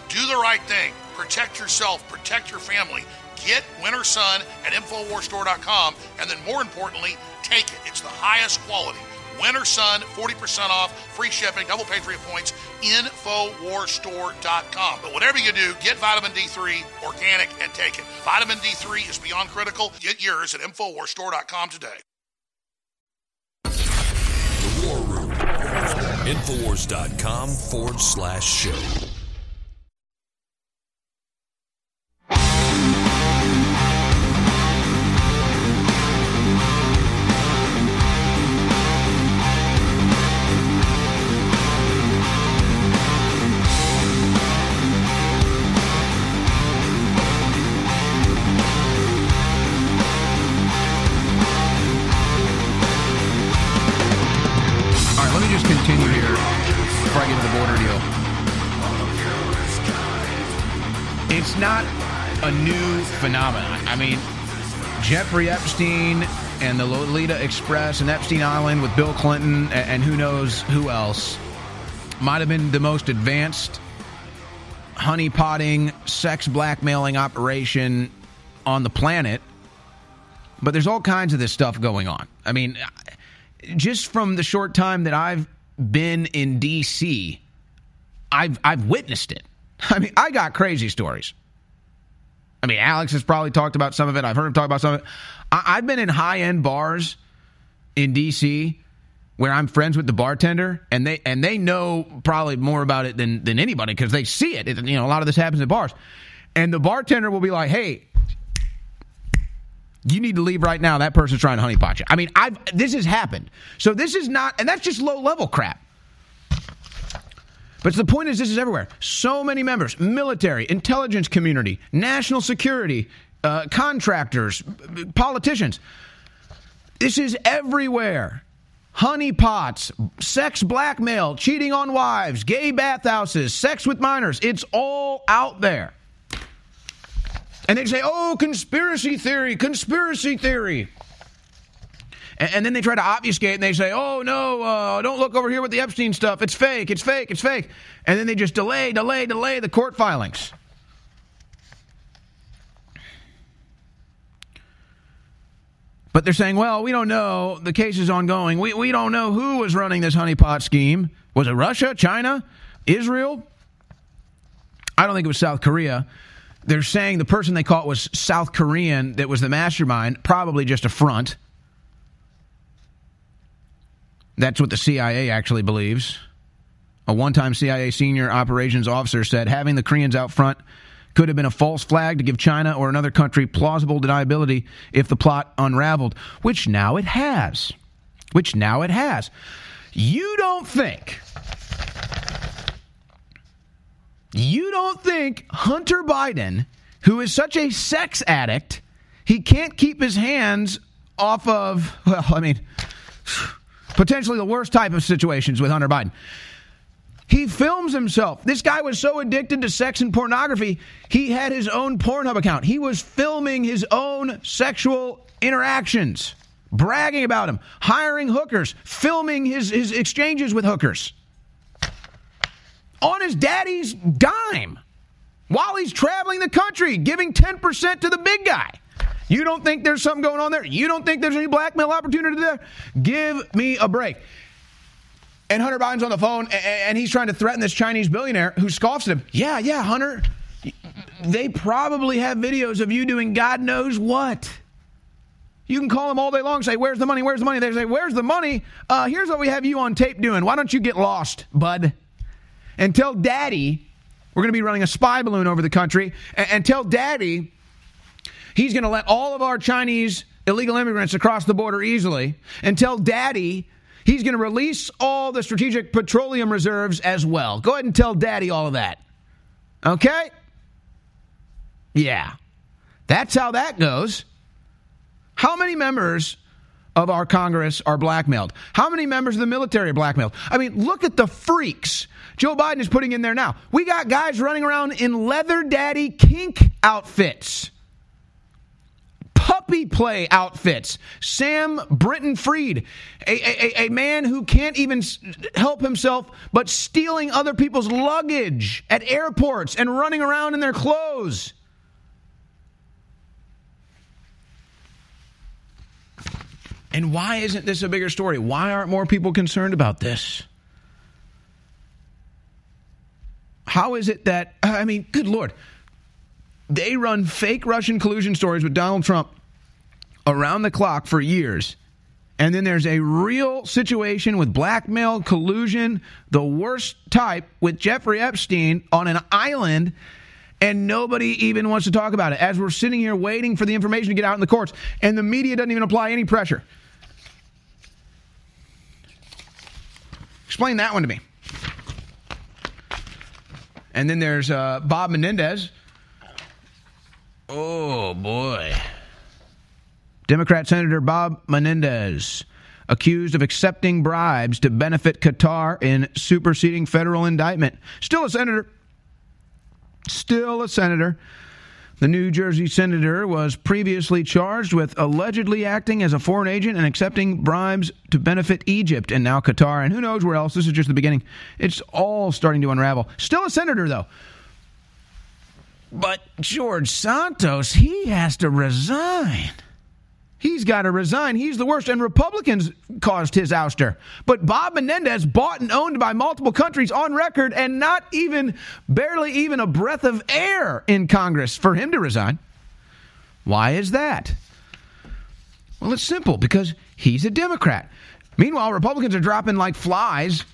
do the right thing. Protect yourself, protect your family. Get Winter Sun at InfoWarsStore.com, and then more importantly, take it. It's the highest quality. Winter Sun, 40% off, free shipping, double Patriot points, InfoWarsStore.com. But whatever you do, get vitamin D3 organic and take it. Vitamin D3 is beyond critical. Get yours at InfoWarsStore.com today. The War Room. Infowars.com forward slash show. Before I get to the border deal. It's not a new phenomenon. I mean, Jeffrey Epstein and the Lolita Express and Epstein Island with Bill Clinton a- and who knows who else might have been the most advanced honeypotting, sex blackmailing operation on the planet. But there's all kinds of this stuff going on. I mean, just from the short time that I've been in D.C., I've I've witnessed it. I mean, I got crazy stories. I mean, Alex has probably talked about some of it. I've heard him talk about some of it. I, I've been in high end bars in D.C. where I'm friends with the bartender, and they and they know probably more about it than than anybody because they see it. it. You know, a lot of this happens at bars, and the bartender will be like, "Hey." You need to leave right now. That person's trying to honeypot you. I mean, I've this has happened. So this is not, and that's just low level crap. But the point is, this is everywhere. So many members military, intelligence community, national security, uh, contractors, politicians. This is everywhere. Honeypots, sex blackmail, cheating on wives, gay bathhouses, sex with minors. It's all out there. And they say, oh, conspiracy theory, conspiracy theory. And, and then they try to obfuscate and they say, oh, no, uh, don't look over here with the Epstein stuff. It's fake, it's fake, it's fake. And then they just delay, delay, delay the court filings. But they're saying, well, we don't know. The case is ongoing. We, we don't know who was running this honeypot scheme. Was it Russia, China, Israel? I don't think it was South Korea. They're saying the person they caught was South Korean that was the mastermind, probably just a front. That's what the CIA actually believes. A one time CIA senior operations officer said having the Koreans out front could have been a false flag to give China or another country plausible deniability if the plot unraveled, which now it has. Which now it has. You don't think. You don't think Hunter Biden, who is such a sex addict, he can't keep his hands off of, well, I mean, potentially the worst type of situations with Hunter Biden. He films himself. This guy was so addicted to sex and pornography, he had his own Pornhub account. He was filming his own sexual interactions, bragging about them, hiring hookers, filming his, his exchanges with hookers on his daddy's dime while he's traveling the country, giving 10% to the big guy. You don't think there's something going on there? You don't think there's any blackmail opportunity there? Give me a break. And Hunter Biden's on the phone and he's trying to threaten this Chinese billionaire who scoffs at him. Yeah, yeah, Hunter. They probably have videos of you doing God knows what. You can call them all day long say, Where's the money? Where's the money? They say, Where's the money? Uh, here's what we have you on tape doing. Why don't you get lost, bud? And tell daddy, we're going to be running a spy balloon over the country, and, and tell daddy he's going to let all of our Chinese illegal immigrants across the border easily, and tell daddy He's going to release all the strategic petroleum reserves as well. Go ahead and tell daddy all of that. Okay? Yeah. That's how that goes. How many members of our Congress are blackmailed? How many members of the military are blackmailed? I mean, look at the freaks Joe Biden is putting in there now. We got guys running around in leather daddy kink outfits puppy play outfits. Sam Brinton Freed, a, a, a, man who can't even help himself but stealing other people's luggage at airports and running around in their clothes. And why isn't this a bigger story? Why aren't more people concerned about this? How is it that, uh, I mean, good Lord, they run fake Russian collusion stories with Donald Trump around the clock for years. And then there's a real situation with blackmail, collusion, the worst type with Jeffrey Epstein on an island, and nobody even wants to talk about it as we're sitting here waiting for the information to get out in the courts, and the media doesn't even apply any pressure. Explain that one to me. And then there's uh, Bob Menendez Oh, boy. Democrat Senator Bob Menendez accused of accepting bribes to benefit Qatar in superseding federal indictment. Still a senator. Still a senator. The New Jersey senator was previously charged with allegedly acting as a foreign agent and accepting bribes to benefit Egypt and now Qatar, and who knows where else. This is just the beginning. It's all starting to unravel. Still a senator, though. But George Santos, he has to resign. He's got to resign. He's the worst. And Republicans caused his ouster. But Bob Menendez, bought and owned by multiple countries on record, and not even, barely even a breath of air in Congress for him to resign. Why is that? Well, it's simple because he's a Democrat. Meanwhile, Republicans are dropping like flies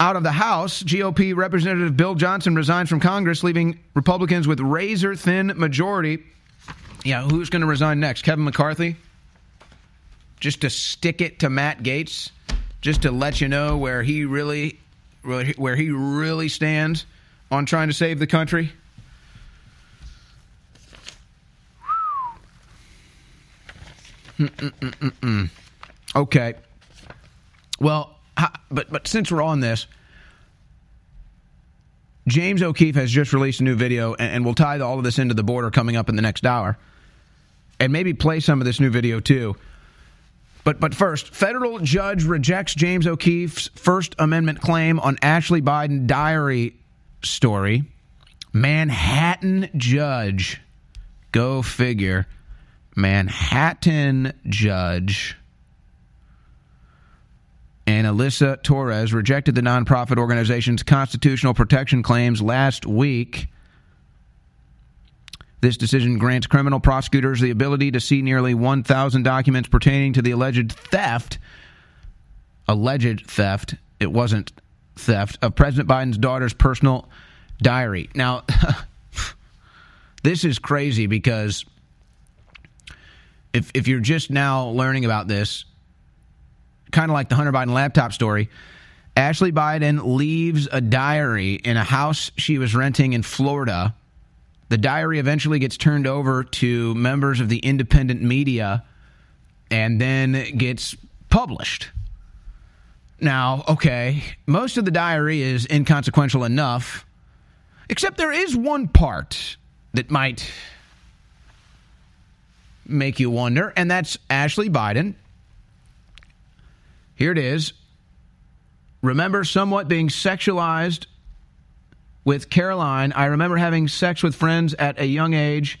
out of the House. GOP Representative Bill Johnson resigns from Congress, leaving Republicans with razor thin majority. Yeah, who's going to resign next? Kevin McCarthy? Just to stick it to Matt Gaetz, just to let you know where he really, where he really stands on trying to save the country. Mm-mm-mm-mm. Okay. Well, but but since we're on this, James O'Keefe has just released a new video, and we'll tie all of this into the border coming up in the next hour, and maybe play some of this new video too. But but first, federal judge rejects James O'Keefe's First Amendment claim on Ashley Biden diary story. Manhattan judge, go figure. Manhattan judge Analisa Torres rejected the nonprofit organization's constitutional protection claims last week. This decision grants criminal prosecutors the ability to see nearly 1,000 documents pertaining to the alleged theft, alleged theft, it wasn't theft, of President Biden's daughter's personal diary. Now, this is crazy because if, if you're just now learning about this, kind of like the Hunter Biden laptop story. Ashley Biden leaves a diary in a house she was renting in Florida. The diary eventually gets turned over to members of the independent media and then gets published. Now, okay, most of the diary is inconsequential enough, except there is one part that might make you wonder, and that's Ashley Biden here it is. Remember somewhat being sexualized with Caroline. I remember having sex with friends at a young age.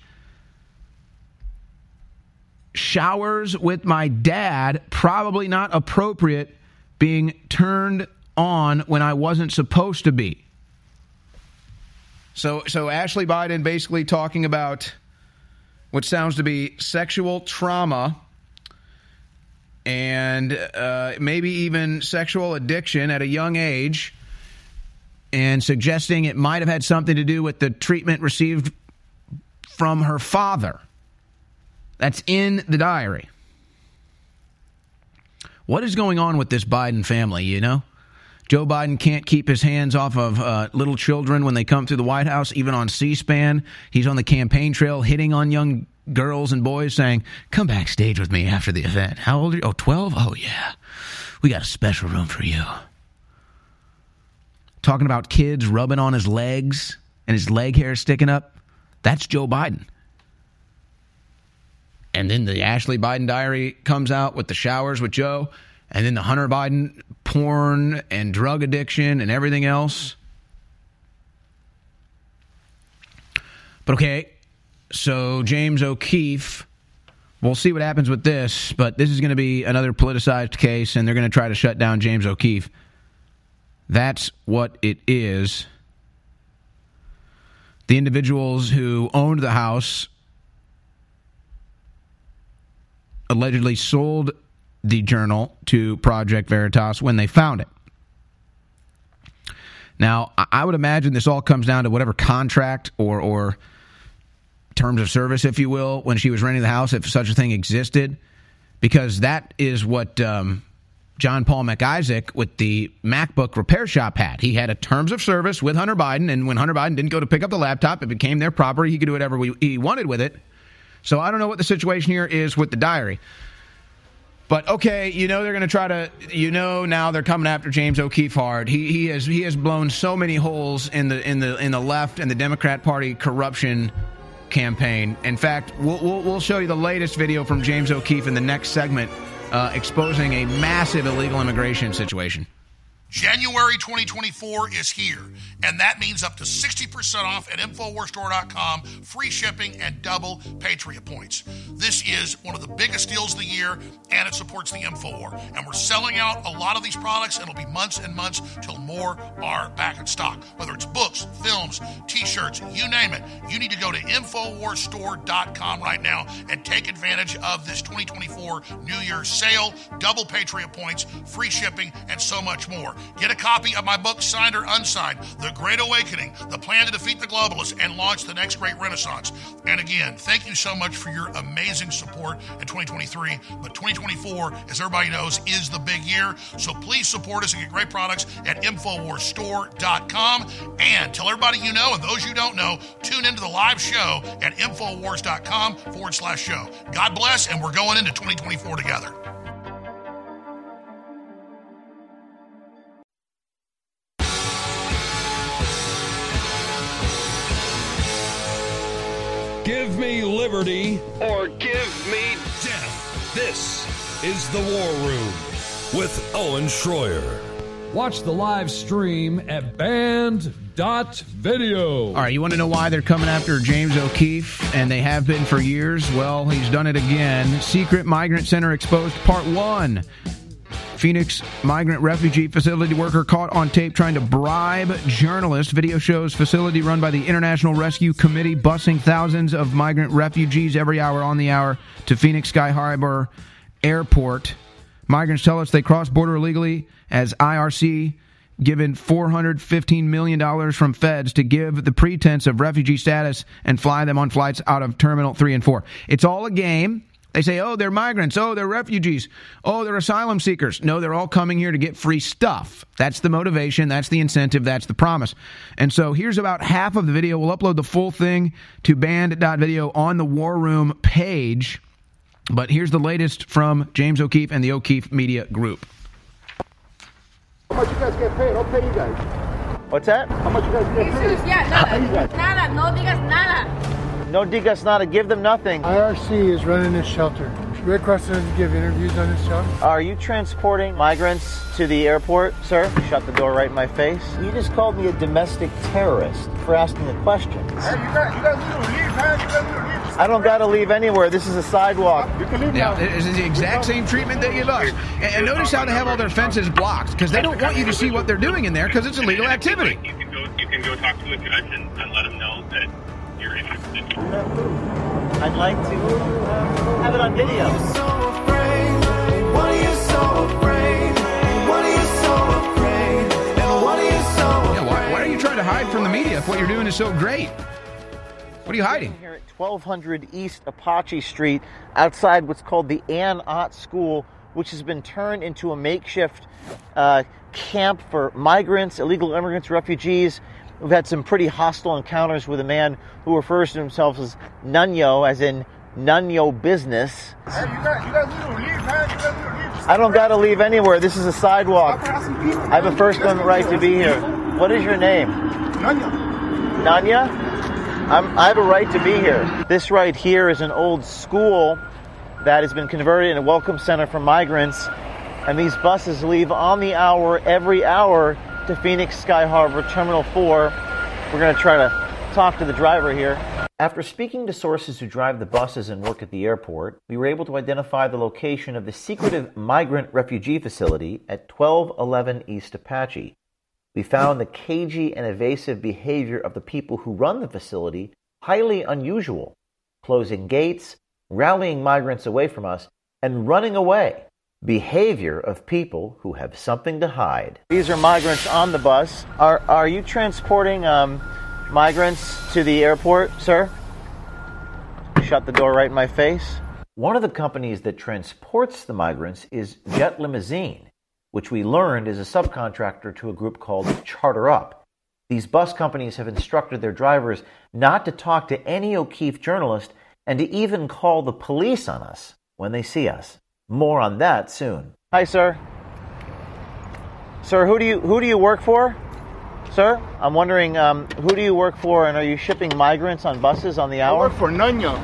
Showers with my dad, probably not appropriate, being turned on when I wasn't supposed to be. So, so Ashley Biden basically talking about what sounds to be sexual trauma and uh, maybe even sexual addiction at a young age, and suggesting it might have had something to do with the treatment received from her father. That's in the diary. What is going on with this Biden family, you know? Joe Biden can't keep his hands off of uh, little children when they come through the White House, even on C SPAN. He's on the campaign trail hitting on young girls and boys saying, Come backstage with me after the event. How old are you? Oh, 12? Oh, yeah. We got a special room for you. Talking about kids rubbing on his legs and his leg hair sticking up. That's Joe Biden. And then the Ashley Biden diary comes out with the showers with Joe, and then the Hunter Biden porn and drug addiction and everything else. But okay, so James O'Keefe, we'll see what happens with this, but this is going to be another politicized case, and they're going to try to shut down James O'Keefe. That's what it is. The individuals who owned the house allegedly sold the journal to Project Veritas when they found it. Now, I would imagine this all comes down to whatever contract or or terms of service, if you will, when she was renting the house, if such a thing existed, because that is what um, John Paul MacIsaac with the MacBook repair shop had. He had a terms of service with Hunter Biden, and when Hunter Biden didn't go to pick up the laptop, it became their property. He could do whatever we, he wanted with it. So I don't know what the situation here is with the diary. But okay, you know they're going to try to. You know now they're coming after James O'Keefe hard. He he has he has blown so many holes in the in the in the left and the Democrat Party corruption campaign. In fact, we'll, we'll, we'll show you the latest video from James O'Keefe in the next segment, uh, exposing a massive illegal immigration situation. January 2024 is here, and that means up to 60% off at InfoWarsStore.com, free shipping, and double Patriot points. This is one of the biggest deals of the year, and it supports the InfoWar. And we're selling out a lot of these products, and it'll be months and months till more are back in stock. Whether it's books, films, t shirts, you name it, you need to go to InfoWarsStore.com right now and take advantage of this 2024 New Year's sale, double Patriot points, free shipping, and so much more. Get a copy of my book, signed or unsigned, The Great Awakening, The Plan to Defeat the Globalists and Launch the Next Great Renaissance. And again, thank you so much for your amazing support in 2023. But 2024, as everybody knows, is the big year. So please support us and get great products at InfoWarsStore.com. And tell everybody you know and those you don't know, tune into the live show at InfoWars.com forward slash show. God bless, and we're going into 2024 together. Give me liberty or give me death. This is the War Room with Owen Shroyer. Watch the live stream at band.video. All right, you want to know why they're coming after James O'Keefe, and they have been for years? Well, he's done it again. Secret Migrant Center Exposed Part 1. Phoenix migrant refugee facility worker caught on tape trying to bribe journalists. Video shows facility run by the International Rescue Committee busing thousands of migrant refugees every hour on the hour to Phoenix Sky Harbor Airport. Migrants tell us they cross border illegally as IRC given $415 million from feds to give the pretense of refugee status and fly them on flights out of Terminal 3 and 4. It's all a game. They say, oh, they're migrants. Oh, they're refugees. Oh, they're asylum seekers. No, they're all coming here to get free stuff. That's the motivation. That's the incentive. That's the promise. And so here's about half of the video. We'll upload the full thing to band.video on the War Room page. But here's the latest from James O'Keefe and the O'Keefe Media Group. How much you guys get paid? I'll pay you guys. What's that? How much you guys get paid? Yeah, I'll pay you guys. Nada, no digas nada. No digas nada. Give them nothing. IRC is running this shelter. Red Cross doesn't give interviews on this shelter. Are you transporting migrants to the airport, sir? Shut the door right in my face. You just called me a domestic terrorist for asking a question. Hey, you guys, you guys need to leave, man. You guys need to leave. I don't got to leave anywhere. This is a sidewalk. You can leave Yeah, now. it's the exact same treatment they give us. And, and notice how they have all their fences blocked because they don't want you to see what they're doing in there because it's illegal activity. You can go. You can go talk to a judge and, and let him know that you're interested. I'd like to uh, have it on video. Yeah, why, why are you trying to hide from the media if what you're doing is so great? What are you hiding? Here at 1200 East Apache Street, outside what's called the Ann Ott School, which has been turned into a makeshift uh, camp for migrants, illegal immigrants, refugees. We've had some pretty hostile encounters with a man who refers to himself as Nunyo, as in Nunyo business. Hey, you guys, you guys leave, man. You guys need to leave. I don't got to leave anywhere. This is a sidewalk. People. I have a First Amendment right to be here. What is your name? Nanya. Nanya? I'm, I have a right to be here. This right here is an old school that has been converted into a welcome center for migrants. And these buses leave on the hour every hour to Phoenix Sky Harbor Terminal 4. We're going to try to talk to the driver here. After speaking to sources who drive the buses and work at the airport, we were able to identify the location of the secretive migrant refugee facility at 1211 East Apache. We found the cagey and evasive behavior of the people who run the facility highly unusual, closing gates, rallying migrants away from us, and running away. Behavior of people who have something to hide. These are migrants on the bus. Are, are you transporting um, migrants to the airport, sir? Shut the door right in my face. One of the companies that transports the migrants is Jet Limousine which we learned is a subcontractor to a group called Charter Up. These bus companies have instructed their drivers not to talk to any O'Keefe journalist and to even call the police on us when they see us. More on that soon. Hi, sir. Sir, who do you who do you work for? Sir, I'm wondering um, who do you work for, and are you shipping migrants on buses on the I hour? work for Nanya.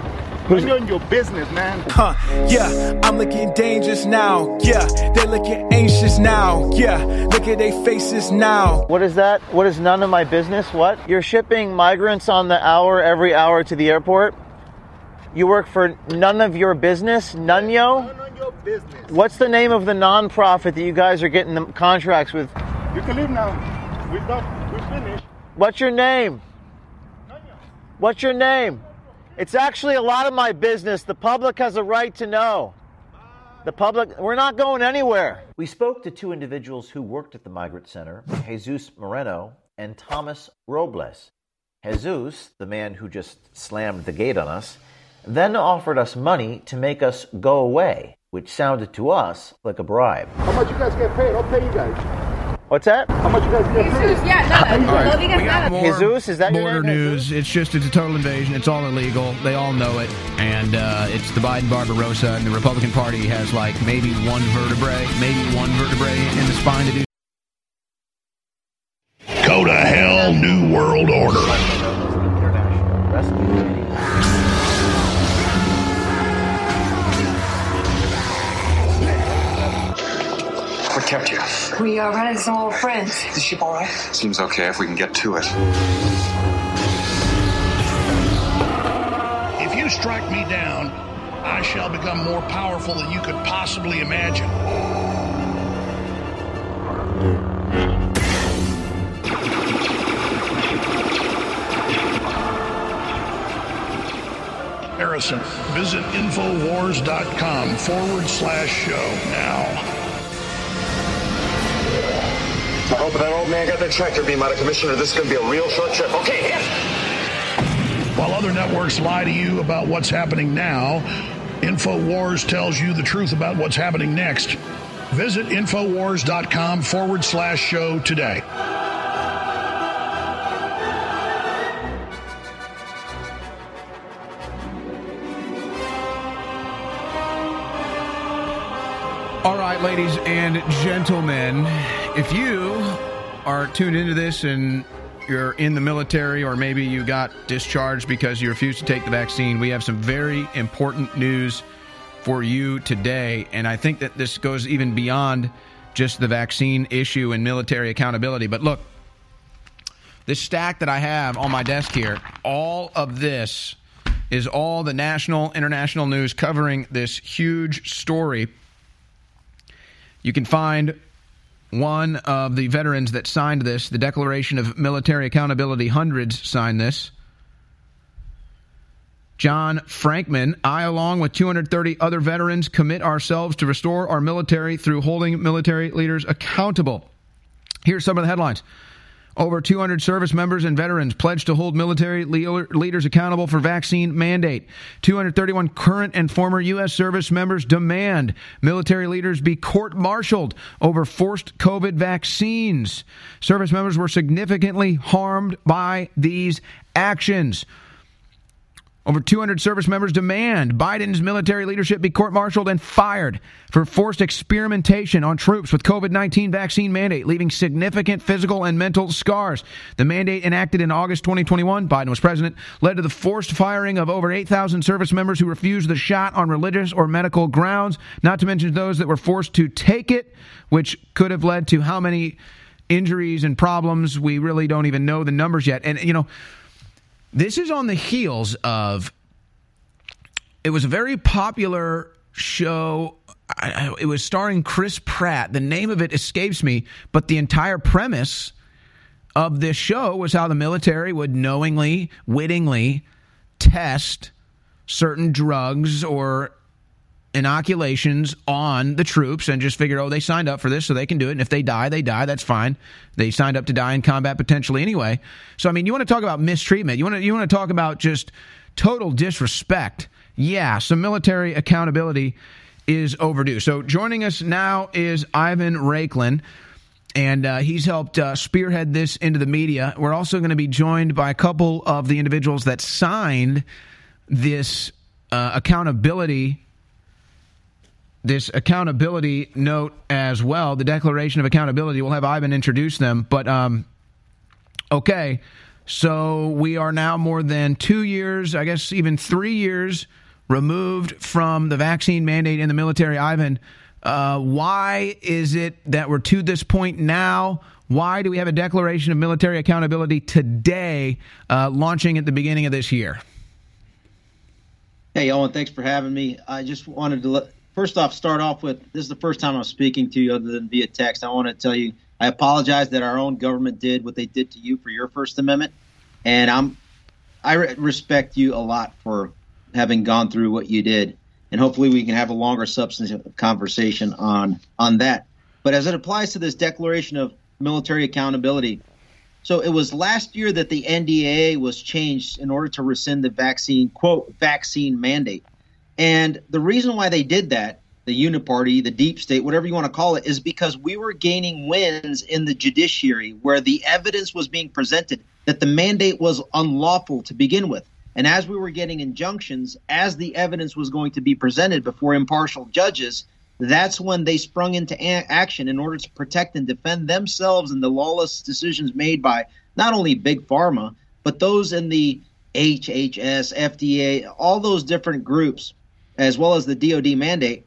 Mind your, your business, man. Huh, yeah, I'm looking dangerous now. Yeah, they're looking anxious now. Yeah, look at their faces now. What is that? What is none of my business? What? You're shipping migrants on the hour every hour to the airport? You work for none of your business? None yo? None of your business. What's the name of the nonprofit that you guys are getting the contracts with? You can leave now. We're done. We're finished. What's your name? What's your name? It's actually a lot of my business. The public has a right to know. The public, we're not going anywhere. We spoke to two individuals who worked at the Migrant Center Jesus Moreno and Thomas Robles. Jesus, the man who just slammed the gate on us, then offered us money to make us go away, which sounded to us like a bribe. How much you guys get paid? I'll pay you guys. What's that? How much you guys get paid? Jesus, yeah, nada. All right, No digas we got nada. more Jesus, is that your border name, news? It's just it's a total invasion. It's all illegal. They all know it, and uh, it's the Biden Barbarossa, and the Republican Party has like maybe one vertebrae, maybe one vertebrae in the spine to do. Go to hell, New World Order. Kept you? We are running some old friends. Is the ship all right? Seems okay if we can get to it. If you strike me down, I shall become more powerful than you could possibly imagine. Harrison, visit Infowars.com forward slash show now. I hope that old man got that tractor beam out of commission or this is going to be a real short trip. Okay, hit! While other networks lie to you about what's happening now, InfoWars tells you the truth about what's happening next. Visit Infowars.com forward slash show today. Right, ladies and gentlemen, if you are tuned into this and you're in the military or maybe you got discharged because you refused to take the vaccine, we have some very important news for you today. And I think that this goes even beyond just the vaccine issue and military accountability. But look, this stack that I have on my desk here, all of this is all the national, international news covering this huge story. You can find one of the veterans that signed this, the Declaration of Military Accountability. Hundreds signed this. John Frankman, I, along with 230 other veterans, commit ourselves to restore our military through holding military leaders accountable. Here's some of the headlines. Over 200 service members and veterans pledged to hold military le- leaders accountable for vaccine mandate. 231 current and former U.S. service members demand military leaders be court martialed over forced COVID vaccines. Service members were significantly harmed by these actions. Over 200 service members demand Biden's military leadership be court martialed and fired for forced experimentation on troops with COVID 19 vaccine mandate, leaving significant physical and mental scars. The mandate enacted in August 2021, Biden was president, led to the forced firing of over 8,000 service members who refused the shot on religious or medical grounds, not to mention those that were forced to take it, which could have led to how many injuries and problems. We really don't even know the numbers yet. And, you know, this is on the heels of it was a very popular show. It was starring Chris Pratt. The name of it escapes me, but the entire premise of this show was how the military would knowingly, wittingly test certain drugs or inoculations on the troops and just figure, oh, they signed up for this, so they can do it. And if they die, they die. That's fine. They signed up to die in combat potentially anyway. So, I mean, you want to talk about mistreatment? You want to you want to talk about just total disrespect? Yeah, some military accountability is overdue. So, joining us now is Ivan Raiklin. And uh, he's helped uh, spearhead this into the media. We're also going to be joined by a couple of the individuals that signed this uh, accountability this accountability note as well, the Declaration of Accountability. We'll have Ivan introduce them. But, um, okay, so we are now more than two years, I guess even three years removed from the vaccine mandate in the military. Ivan, uh, why is it that we're to this point now? Why do we have a declaration of military accountability today, uh, launching at the beginning of this year? Hey, Owen, thanks for having me. I just wanted to let, first off start off with this is the first time I'm speaking to you other than via text. I want to tell you I apologize that our own government did what they did to you for your First Amendment, and I'm I respect you a lot for having gone through what you did, and hopefully we can have a longer substantive conversation on on that. But as it applies to this declaration of military accountability, so it was last year that the NDAA was changed in order to rescind the vaccine quote vaccine mandate. And the reason why they did that, the uniparty, the deep state, whatever you want to call it, is because we were gaining wins in the judiciary where the evidence was being presented that the mandate was unlawful to begin with. And as we were getting injunctions, as the evidence was going to be presented before impartial judges, that's when they sprung into a- action in order to protect and defend themselves and the lawless decisions made by not only big pharma, but those in the HHS, FDA, all those different groups, as well as the DoD mandate.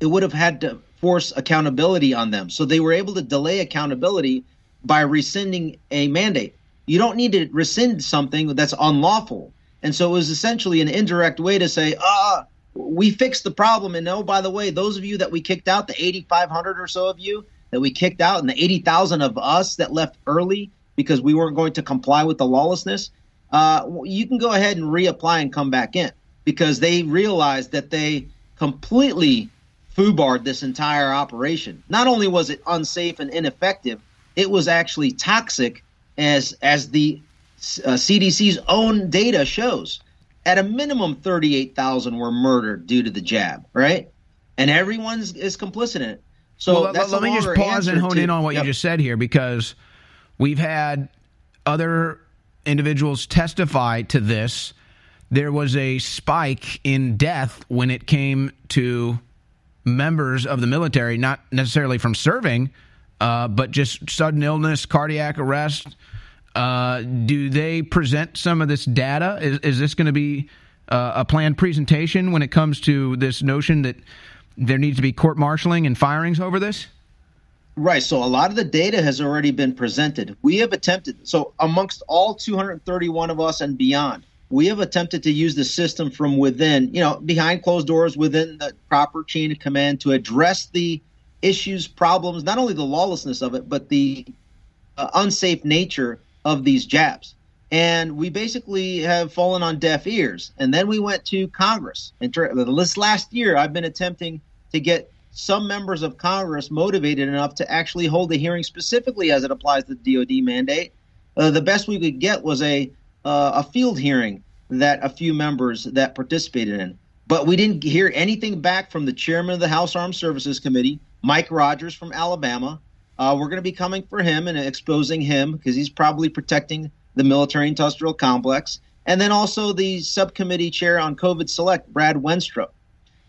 It would have had to force accountability on them. So they were able to delay accountability by rescinding a mandate. You don't need to rescind something that's unlawful. And so it was essentially an indirect way to say, ah, we fixed the problem. And oh, by the way, those of you that we kicked out, the 8,500 or so of you that we kicked out, and the 80,000 of us that left early because we weren't going to comply with the lawlessness, uh, you can go ahead and reapply and come back in because they realized that they completely foobarred this entire operation. Not only was it unsafe and ineffective, it was actually toxic, as as the uh, CDC's own data shows at a minimum 38,000 were murdered due to the jab, right? And everyone is complicit in it. So well, let, let me just pause and hone to, in on what yep. you just said here because we've had other individuals testify to this. There was a spike in death when it came to members of the military, not necessarily from serving, uh, but just sudden illness, cardiac arrest, uh, do they present some of this data? Is, is this going to be uh, a planned presentation when it comes to this notion that there needs to be court martialing and firings over this? Right. So a lot of the data has already been presented. We have attempted, so amongst all 231 of us and beyond, we have attempted to use the system from within, you know, behind closed doors within the proper chain of command to address the issues, problems, not only the lawlessness of it, but the uh, unsafe nature of these jabs. And we basically have fallen on deaf ears. And then we went to Congress. And this last year, I've been attempting to get some members of Congress motivated enough to actually hold a hearing specifically as it applies to the DoD mandate. Uh, the best we could get was a uh, a field hearing that a few members that participated in. But we didn't hear anything back from the chairman of the House Armed Services Committee, Mike Rogers from Alabama, uh, we're going to be coming for him and exposing him because he's probably protecting the military industrial complex. And then also the subcommittee chair on COVID Select, Brad Wenstrup,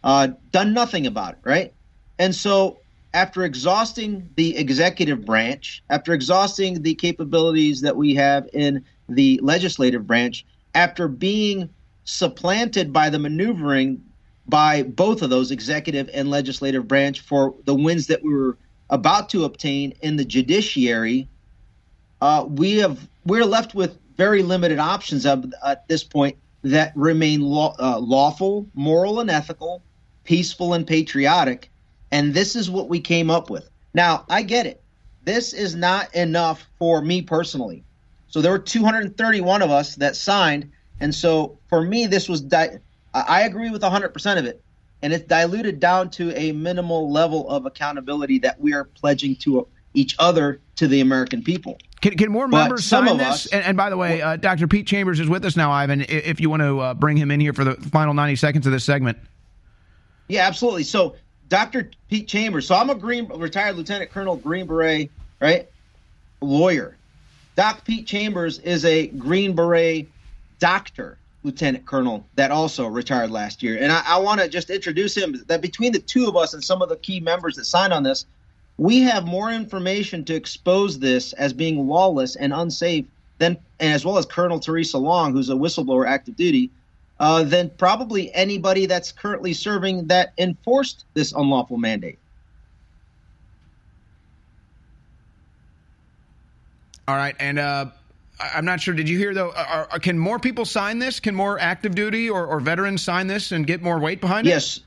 uh, done nothing about it, right? And so after exhausting the executive branch, after exhausting the capabilities that we have in the legislative branch, after being supplanted by the maneuvering by both of those executive and legislative branch for the wins that we were about to obtain in the judiciary, uh, we have we're left with very limited options of, at this point that remain law, uh, lawful, moral, and ethical, peaceful, and patriotic. And this is what we came up with. Now, I get it. This is not enough for me personally. So there were 231 of us that signed, and so for me, this was. Di- I agree with 100% of it and it's diluted down to a minimal level of accountability that we are pledging to each other to the American people. Can, can more members some sign of this? us- and, and by the way, uh, Dr. Pete Chambers is with us now, Ivan. If you want to uh, bring him in here for the final 90 seconds of this segment. Yeah, absolutely. So, Dr. Pete Chambers. So, I'm a Green retired Lieutenant Colonel Green Beret, right? Lawyer. Doc Pete Chambers is a Green Beret doctor, Lieutenant Colonel, that also retired last year. And I, I want to just introduce him. That between the two of us and some of the key members that signed on this, we have more information to expose this as being lawless and unsafe than, and as well as Colonel Theresa Long, who's a whistleblower active duty, uh, than probably anybody that's currently serving that enforced this unlawful mandate. All right, and uh, I'm not sure. Did you hear though? Are, are, can more people sign this? Can more active duty or, or veterans sign this and get more weight behind yes. it? Yes.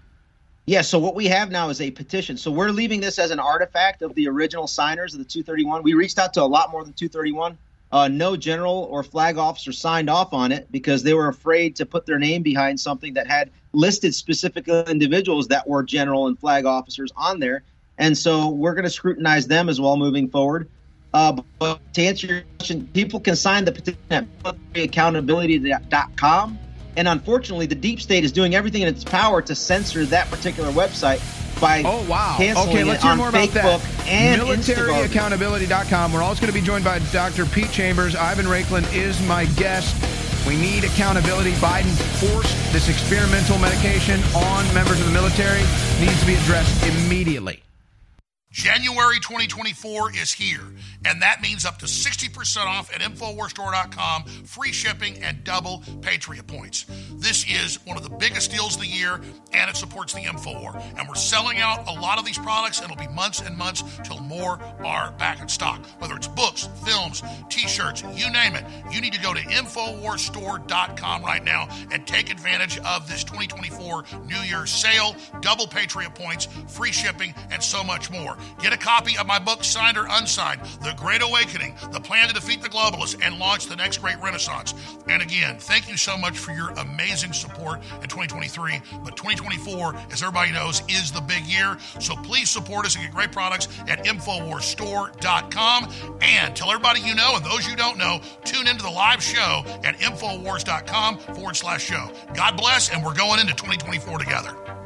Yeah, so what we have now is a petition. So we're leaving this as an artifact of the original signers of the 231. We reached out to a lot more than 231. Uh, no general or flag officer signed off on it because they were afraid to put their name behind something that had listed specific individuals that were general and flag officers on there. And so we're going to scrutinize them as well moving forward. Uh, but to answer your question, people can sign the petition at accountability.com. And unfortunately, the deep state is doing everything in its power to censor that particular website by oh wow. canceling okay let's it hear on more about Facebook that and militaryaccountability.com we're also going to be joined by dr pete chambers. Ivan raiklin is my guest. We need accountability. Biden forced this experimental medication on members of the military. Needs to be addressed immediately January 2024 is here, and that means up to 60% off at InfoWarsStore.com, free shipping, and double Patriot points. This is one of the biggest deals of the year, and it supports the InfoWar. And we're selling out a lot of these products, and it'll be months and months till more are back in stock. Whether it's books, films, t shirts, you name it, you need to go to InfoWarsStore.com right now and take advantage of this 2024 New Year's sale, double Patriot points, free shipping, and so much more. Get a copy of my book, signed or unsigned, The Great Awakening, The Plan to Defeat the Globalists and Launch the Next Great Renaissance. And again, thank you so much for your amazing support in 2023. But 2024, as everybody knows, is the big year. So please support us and get great products at InfoWarsStore.com. And tell everybody you know and those you don't know, tune into the live show at InfoWars.com forward slash show. God bless, and we're going into 2024 together.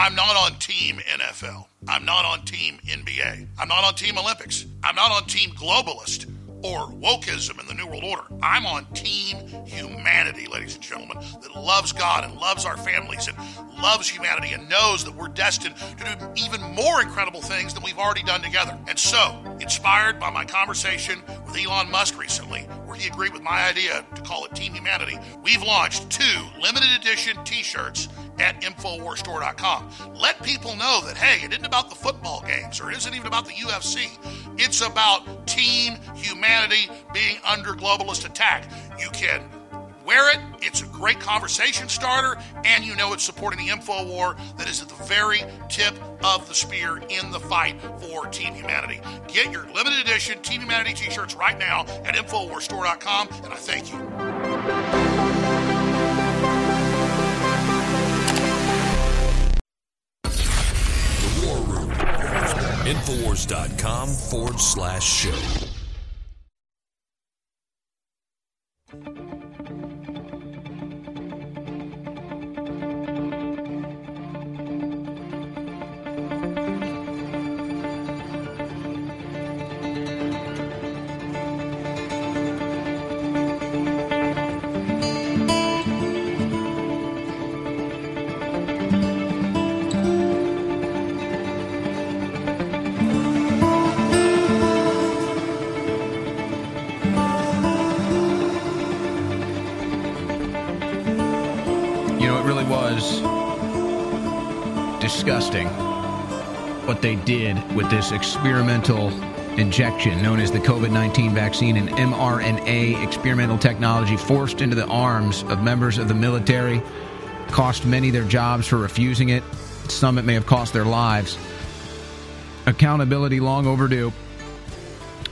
I'm not on Team NFL. I'm not on Team NBA. I'm not on Team Olympics. I'm not on Team Globalist or wokeism in the New World Order. I'm on Team Humanity, ladies and gentlemen, that loves God and loves our families and loves humanity and knows that we're destined to do even more incredible things than we've already done together. And so, inspired by my conversation with Elon Musk recently, agreed with my idea to call it Team Humanity, we've launched two limited edition t shirts at InfoWarsStore.com. Let people know that, hey, it isn't about the football games or it isn't even about the UFC. It's about team humanity being under globalist attack. You can wear it, it's a great conversation starter, and you know it's supporting the info war that is at the very tip of the spear in the fight for Team Humanity. Get your limited edition Team Humanity t shirts right now at InfoWarsStore.com, and I thank you. Infowars.com forward slash show. Disgusting what they did with this experimental injection known as the COVID 19 vaccine, an mRNA experimental technology forced into the arms of members of the military, cost many their jobs for refusing it. Some it may have cost their lives. Accountability long overdue.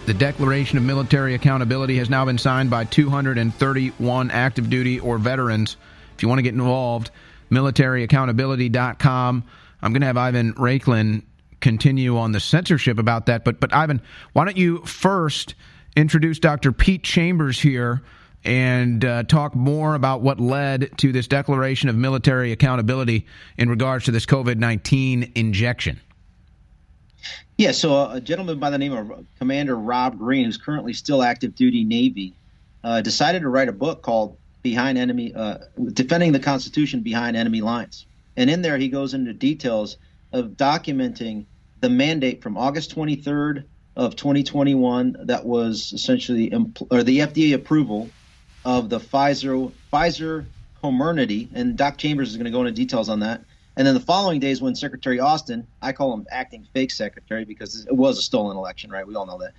The Declaration of Military Accountability has now been signed by 231 active duty or veterans. If you want to get involved, militaryaccountability.com. I'm going to have Ivan Raiklin continue on the censorship about that. But, but Ivan, why don't you first introduce Dr. Pete Chambers here and uh, talk more about what led to this Declaration of Military Accountability in regards to this COVID 19 injection? Yeah, so a gentleman by the name of Commander Rob Green, who's currently still active duty Navy, uh, decided to write a book called "Behind Enemy: uh, Defending the Constitution Behind Enemy Lines," and in there he goes into details of documenting the mandate from August 23rd of 2021 that was essentially impl- or the FDA approval of the Pfizer Pfizer Comirnaty, and Doc Chambers is going to go into details on that. And then the following days, when Secretary Austin, I call him acting fake secretary because it was a stolen election, right? We all know that.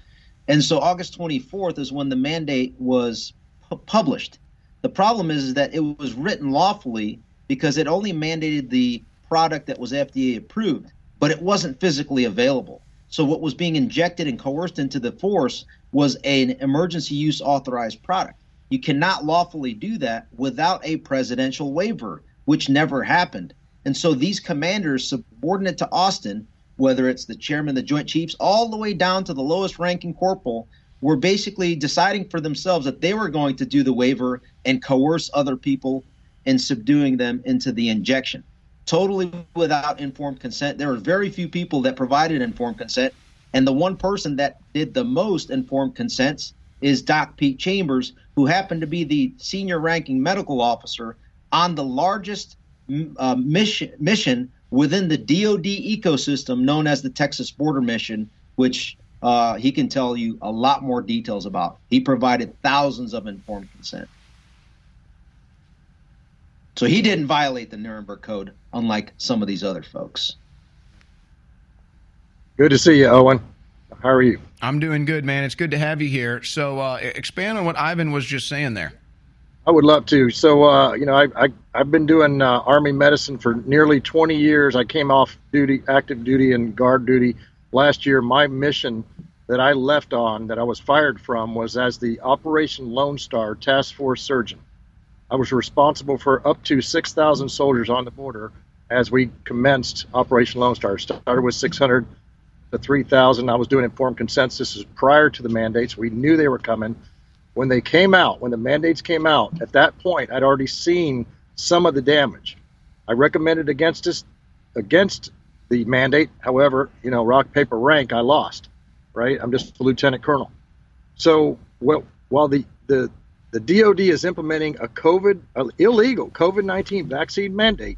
And so August 24th is when the mandate was pu- published. The problem is, is that it was written lawfully because it only mandated the product that was FDA approved, but it wasn't physically available. So what was being injected and coerced into the force was an emergency use authorized product. You cannot lawfully do that without a presidential waiver, which never happened. And so these commanders subordinate to Austin, whether it's the chairman the Joint Chiefs, all the way down to the lowest ranking corporal, were basically deciding for themselves that they were going to do the waiver and coerce other people and subduing them into the injection. Totally without informed consent. There were very few people that provided informed consent. And the one person that did the most informed consents is Doc Pete Chambers, who happened to be the senior ranking medical officer on the largest uh, mission, mission within the DoD ecosystem known as the Texas Border Mission, which uh, he can tell you a lot more details about. He provided thousands of informed consent. So he didn't violate the Nuremberg Code, unlike some of these other folks. Good to see you, Owen. How are you? I'm doing good, man. It's good to have you here. So, uh, expand on what Ivan was just saying there. I would love to. So, uh, you know, I, I I've been doing uh, Army medicine for nearly 20 years. I came off duty, active duty, and guard duty last year. My mission that I left on, that I was fired from, was as the Operation Lone Star Task Force Surgeon. I was responsible for up to 6,000 soldiers on the border as we commenced Operation Lone Star. Started with 600 to 3,000. I was doing informed consensus prior to the mandates. We knew they were coming. When they came out, when the mandates came out, at that point, I'd already seen some of the damage. I recommended against us, against the mandate. However, you know, rock paper rank, I lost. Right? I'm just a lieutenant colonel. So, well, while the the the DoD is implementing a COVID illegal COVID-19 vaccine mandate,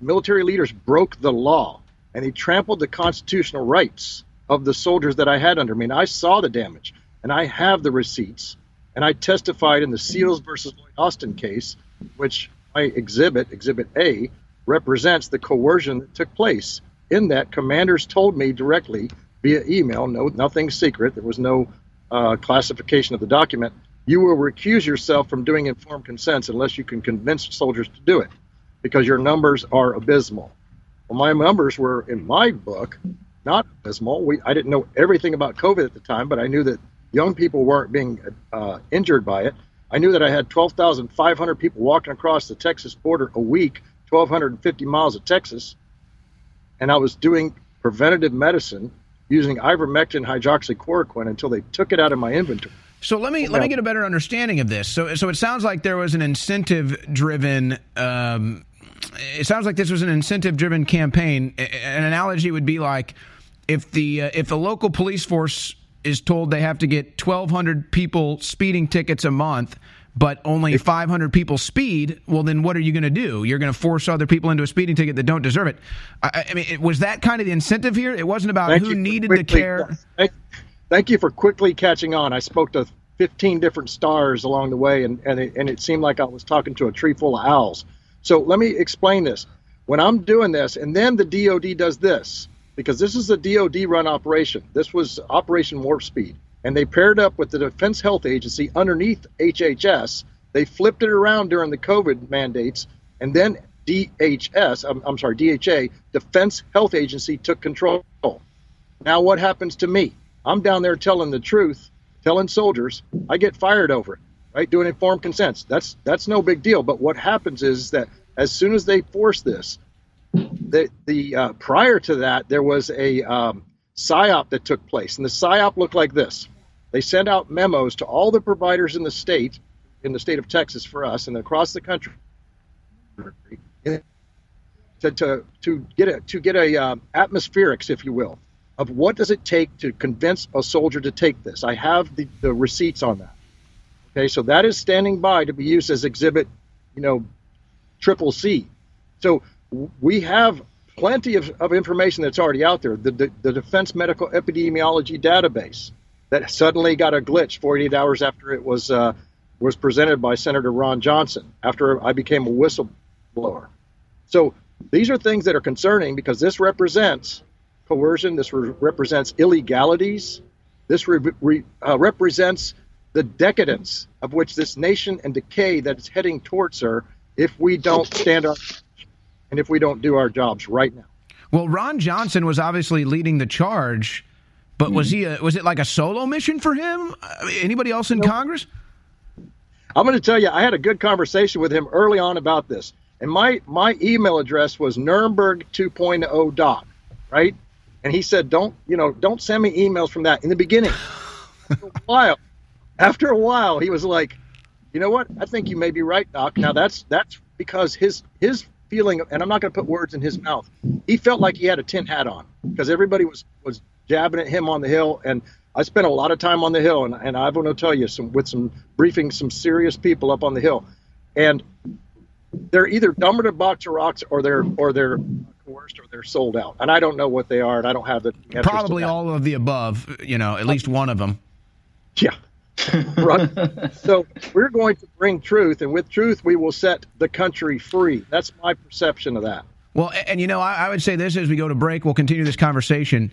military leaders broke the law and he trampled the constitutional rights of the soldiers that I had under me. And I saw the damage, and I have the receipts, and I testified in the Seals versus Lloyd Austin case, which my exhibit, Exhibit A, represents the coercion that took place. In that, commanders told me directly via email, no, nothing secret, there was no uh, classification of the document. You will recuse yourself from doing informed consents unless you can convince soldiers to do it, because your numbers are abysmal. Well, my numbers were in my book not abysmal. We, I didn't know everything about COVID at the time, but I knew that young people weren't being uh, injured by it. I knew that I had 12,500 people walking across the Texas border a week, 1,250 miles of Texas, and I was doing preventative medicine using ivermectin hydroxychloroquine until they took it out of my inventory. So let me let me get a better understanding of this. So so it sounds like there was an incentive driven um, it sounds like this was an incentive driven campaign. An analogy would be like if the uh, if the local police force is told they have to get 1200 people speeding tickets a month but only 500 people speed, well, then what are you going to do? You're going to force other people into a speeding ticket that don't deserve it. I, I mean, it, was that kind of the incentive here? It wasn't about thank who needed quickly, the care. Thank, you for quickly catching on. I spoke to 15 different stars along the way, and, and, it, and it seemed like I was talking to a tree full of owls. So let me explain this. When I'm doing this, and then the DoD does this, because this is a DoD run operation. This was Operation Warp Speed. And they paired up with the Defense Health Agency underneath HHS. They flipped it around during the COVID mandates, and then DHS, I'm, I'm sorry, DHA, Defense Health Agency, took control. Now, what happens to me? I'm down there telling the truth, telling soldiers. I get fired over it right? Doing informed consents. That's that's no big deal. But what happens is that as soon as they force this, the the uh, prior to that there was a um, psyop that took place, and the psyop looked like this. They sent out memos to all the providers in the state, in the state of Texas for us, and across the country, to to, to get a to get a um, atmospherics, if you will, of what does it take to convince a soldier to take this. I have the, the receipts on that. Okay, so that is standing by to be used as exhibit, you know, triple C. So we have plenty of, of information that's already out there. The, the, the Defense Medical Epidemiology Database that suddenly got a glitch 48 hours after it was uh, was presented by Senator Ron Johnson after I became a whistleblower. So these are things that are concerning because this represents coercion, this re- represents illegalities, this re- re- uh, represents the decadence of which this nation and decay that is heading towards her if we don't stand up and if we don't do our jobs right now. Well, Ron Johnson was obviously leading the charge, but was he? A, was it like a solo mission for him? Anybody else in Congress? I'm going to tell you, I had a good conversation with him early on about this, and my my email address was Nuremberg 2.0 dot, right? And he said, don't you know, don't send me emails from that in the beginning. After a while, after a while, he was like, you know what? I think you may be right, Doc. Now that's that's because his his feeling, and I'm not going to put words in his mouth. He felt like he had a tin hat on because everybody was was jabbing at him on the hill, and I spent a lot of time on the hill, and, and I want to tell you some with some briefing some serious people up on the hill, and they're either dumber a box of rocks or they're or they're coerced or they're sold out, and I don't know what they are, and I don't have the probably all of the above. You know, at least one of them. Yeah. right. So we're going to bring truth, and with truth, we will set the country free. That's my perception of that. Well, and you know, I, I would say this as we go to break. We'll continue this conversation.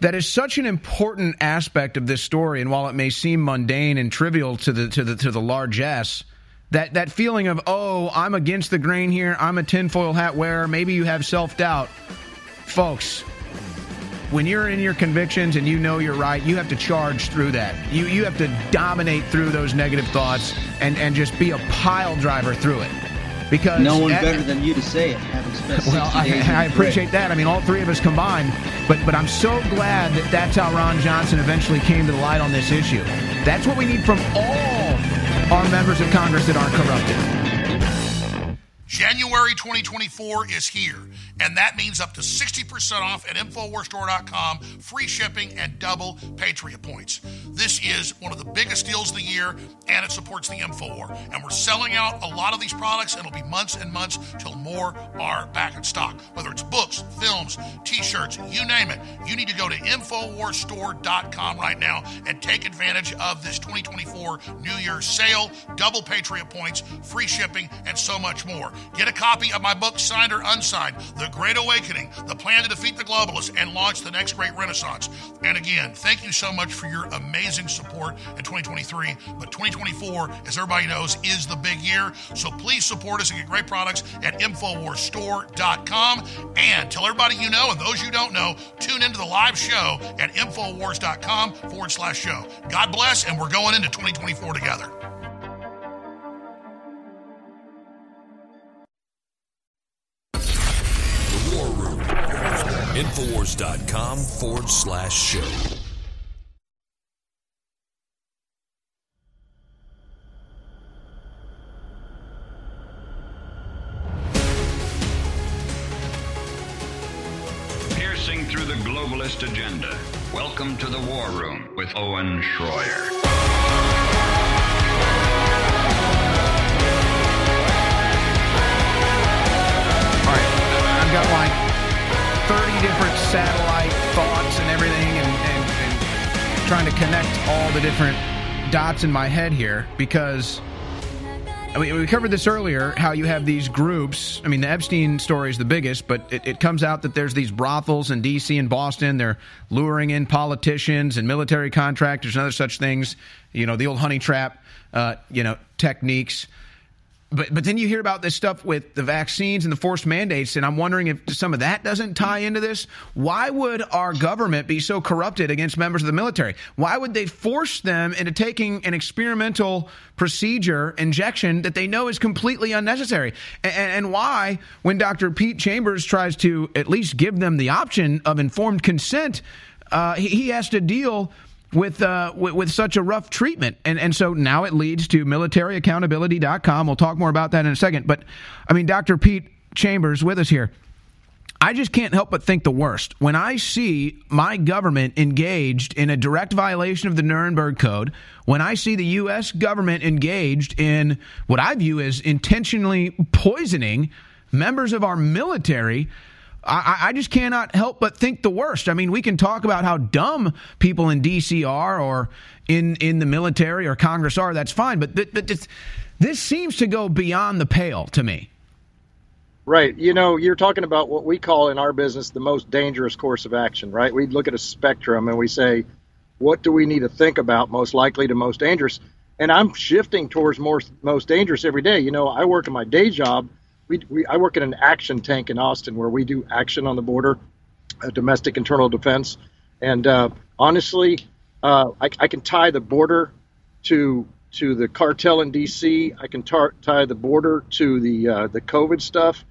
That is such an important aspect of this story, and while it may seem mundane and trivial to the to the to the largesse, that that feeling of oh, I'm against the grain here. I'm a tinfoil hat wearer. Maybe you have self doubt, folks when you're in your convictions and you know you're right, you have to charge through that. You you have to dominate through those negative thoughts and and just be a pile driver through it. Because no one at, better than you to say it, having spent well, I, I appreciate that. I mean, all three of us combined, but but I'm so glad that that's how Ron Johnson eventually came to the light on this issue. That's what we need from all our members of Congress that aren't corrupted. January 2024 is here, and that means up to 60% off at InfoWarsStore.com, free shipping, and double Patriot points. This is one of the biggest deals of the year, and it supports the InfoWar. And we're selling out a lot of these products, and it'll be months and months till more are back in stock. Whether it's books, films, t shirts, you name it, you need to go to InfoWarsStore.com right now and take advantage of this 2024 New Year's sale, double Patriot points, free shipping, and so much more. Get a copy of my book, signed or unsigned, The Great Awakening, The Plan to Defeat the Globalists and Launch the Next Great Renaissance. And again, thank you so much for your amazing support in 2023. But 2024, as everybody knows, is the big year. So please support us and get great products at InfoWarsStore.com. And tell everybody you know and those you don't know, tune into the live show at InfoWars.com forward slash show. God bless, and we're going into 2024 together. Infowars.com forward slash show. Piercing through the globalist agenda. Welcome to the War Room with Owen Shroyer. All right, I've got like 30 different satellite thoughts and everything and, and, and, trying to connect all the different dots in my head here because I mean, we covered this earlier how you have these groups. I mean, the Epstein story is the biggest, but it, it comes out that there's these brothels in D.C. and Boston. They're luring in politicians and military contractors and other such things. You know, the old honey trap, uh, you know, techniques but but then you hear about this stuff with the vaccines and the forced mandates, and I'm wondering if some of that doesn't tie into this. Why would our government be so corrupted against members of the military? Why would they force them into taking an experimental procedure injection that they know is completely unnecessary? And, and why, when Dr. Pete Chambers tries to at least give them the option of informed consent, uh, he, he has to deal with, uh, with, with such a rough treatment. And and so now it leads to militaryaccountability.com. We'll talk more about that in a second. But I mean, Dr. Pete Chambers with us here. I just can't help but think the worst. When I see my government engaged in a direct violation of the Nuremberg Code, when I see the U.S. government engaged in what I view as intentionally poisoning members of our military, I, I just cannot help but think the worst. I mean, we can talk about how dumb people in D.C. are or in, in the military or Congress are. That's fine. But th- th- this, this seems to go beyond the pale to me. Right. You know, you're talking about what we call in our business the most dangerous course of action, right? We look at a spectrum and we say, what do we need to think about most likely to most dangerous? And I'm shifting towards more most dangerous every day. You know, I work in my day job. We, we I work in an action tank in Austin where we do action on the border, uh, domestic internal defense. And uh, honestly, uh, I, I can tie the border to to the cartel in D.C. I can tar- tie the border to the uh, the COVID stuff.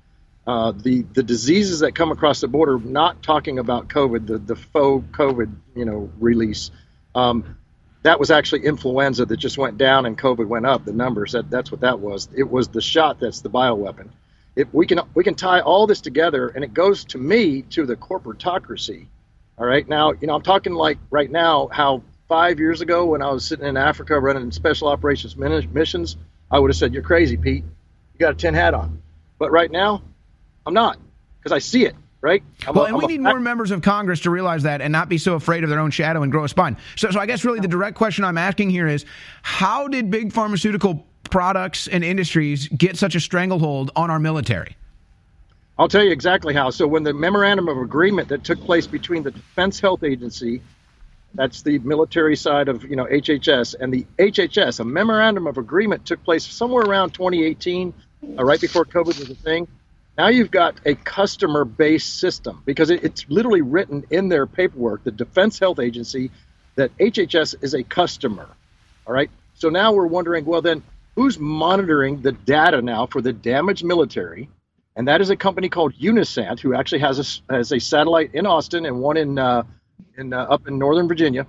Uh, the the diseases that come across the border, not talking about COVID, the the faux COVID, you know, release. Um, that was actually influenza that just went down and COVID went up. The numbers that that's what that was. It was the shot that's the bioweapon. If we can we can tie all this together, and it goes to me to the corporatocracy. All right, now you know I'm talking like right now how five years ago when I was sitting in Africa running special operations missions, I would have said you're crazy, Pete. You got a tin hat on. But right now, I'm not because I see it. Right. I'm well, a, and we a- need more members of Congress to realize that and not be so afraid of their own shadow and grow a spine. So, so I guess really the direct question I'm asking here is, how did big pharmaceutical products and industries get such a stranglehold on our military? I'll tell you exactly how. So when the memorandum of agreement that took place between the Defense Health Agency, that's the military side of you know HHS, and the HHS, a memorandum of agreement took place somewhere around 2018, uh, right before COVID was a thing. Now you've got a customer-based system because it, it's literally written in their paperwork, the Defense Health Agency, that HHS is a customer. All right. So now we're wondering, well, then who's monitoring the data now for the damaged military? And that is a company called Unisat, who actually has a, has a satellite in Austin and one in uh, in uh, up in Northern Virginia.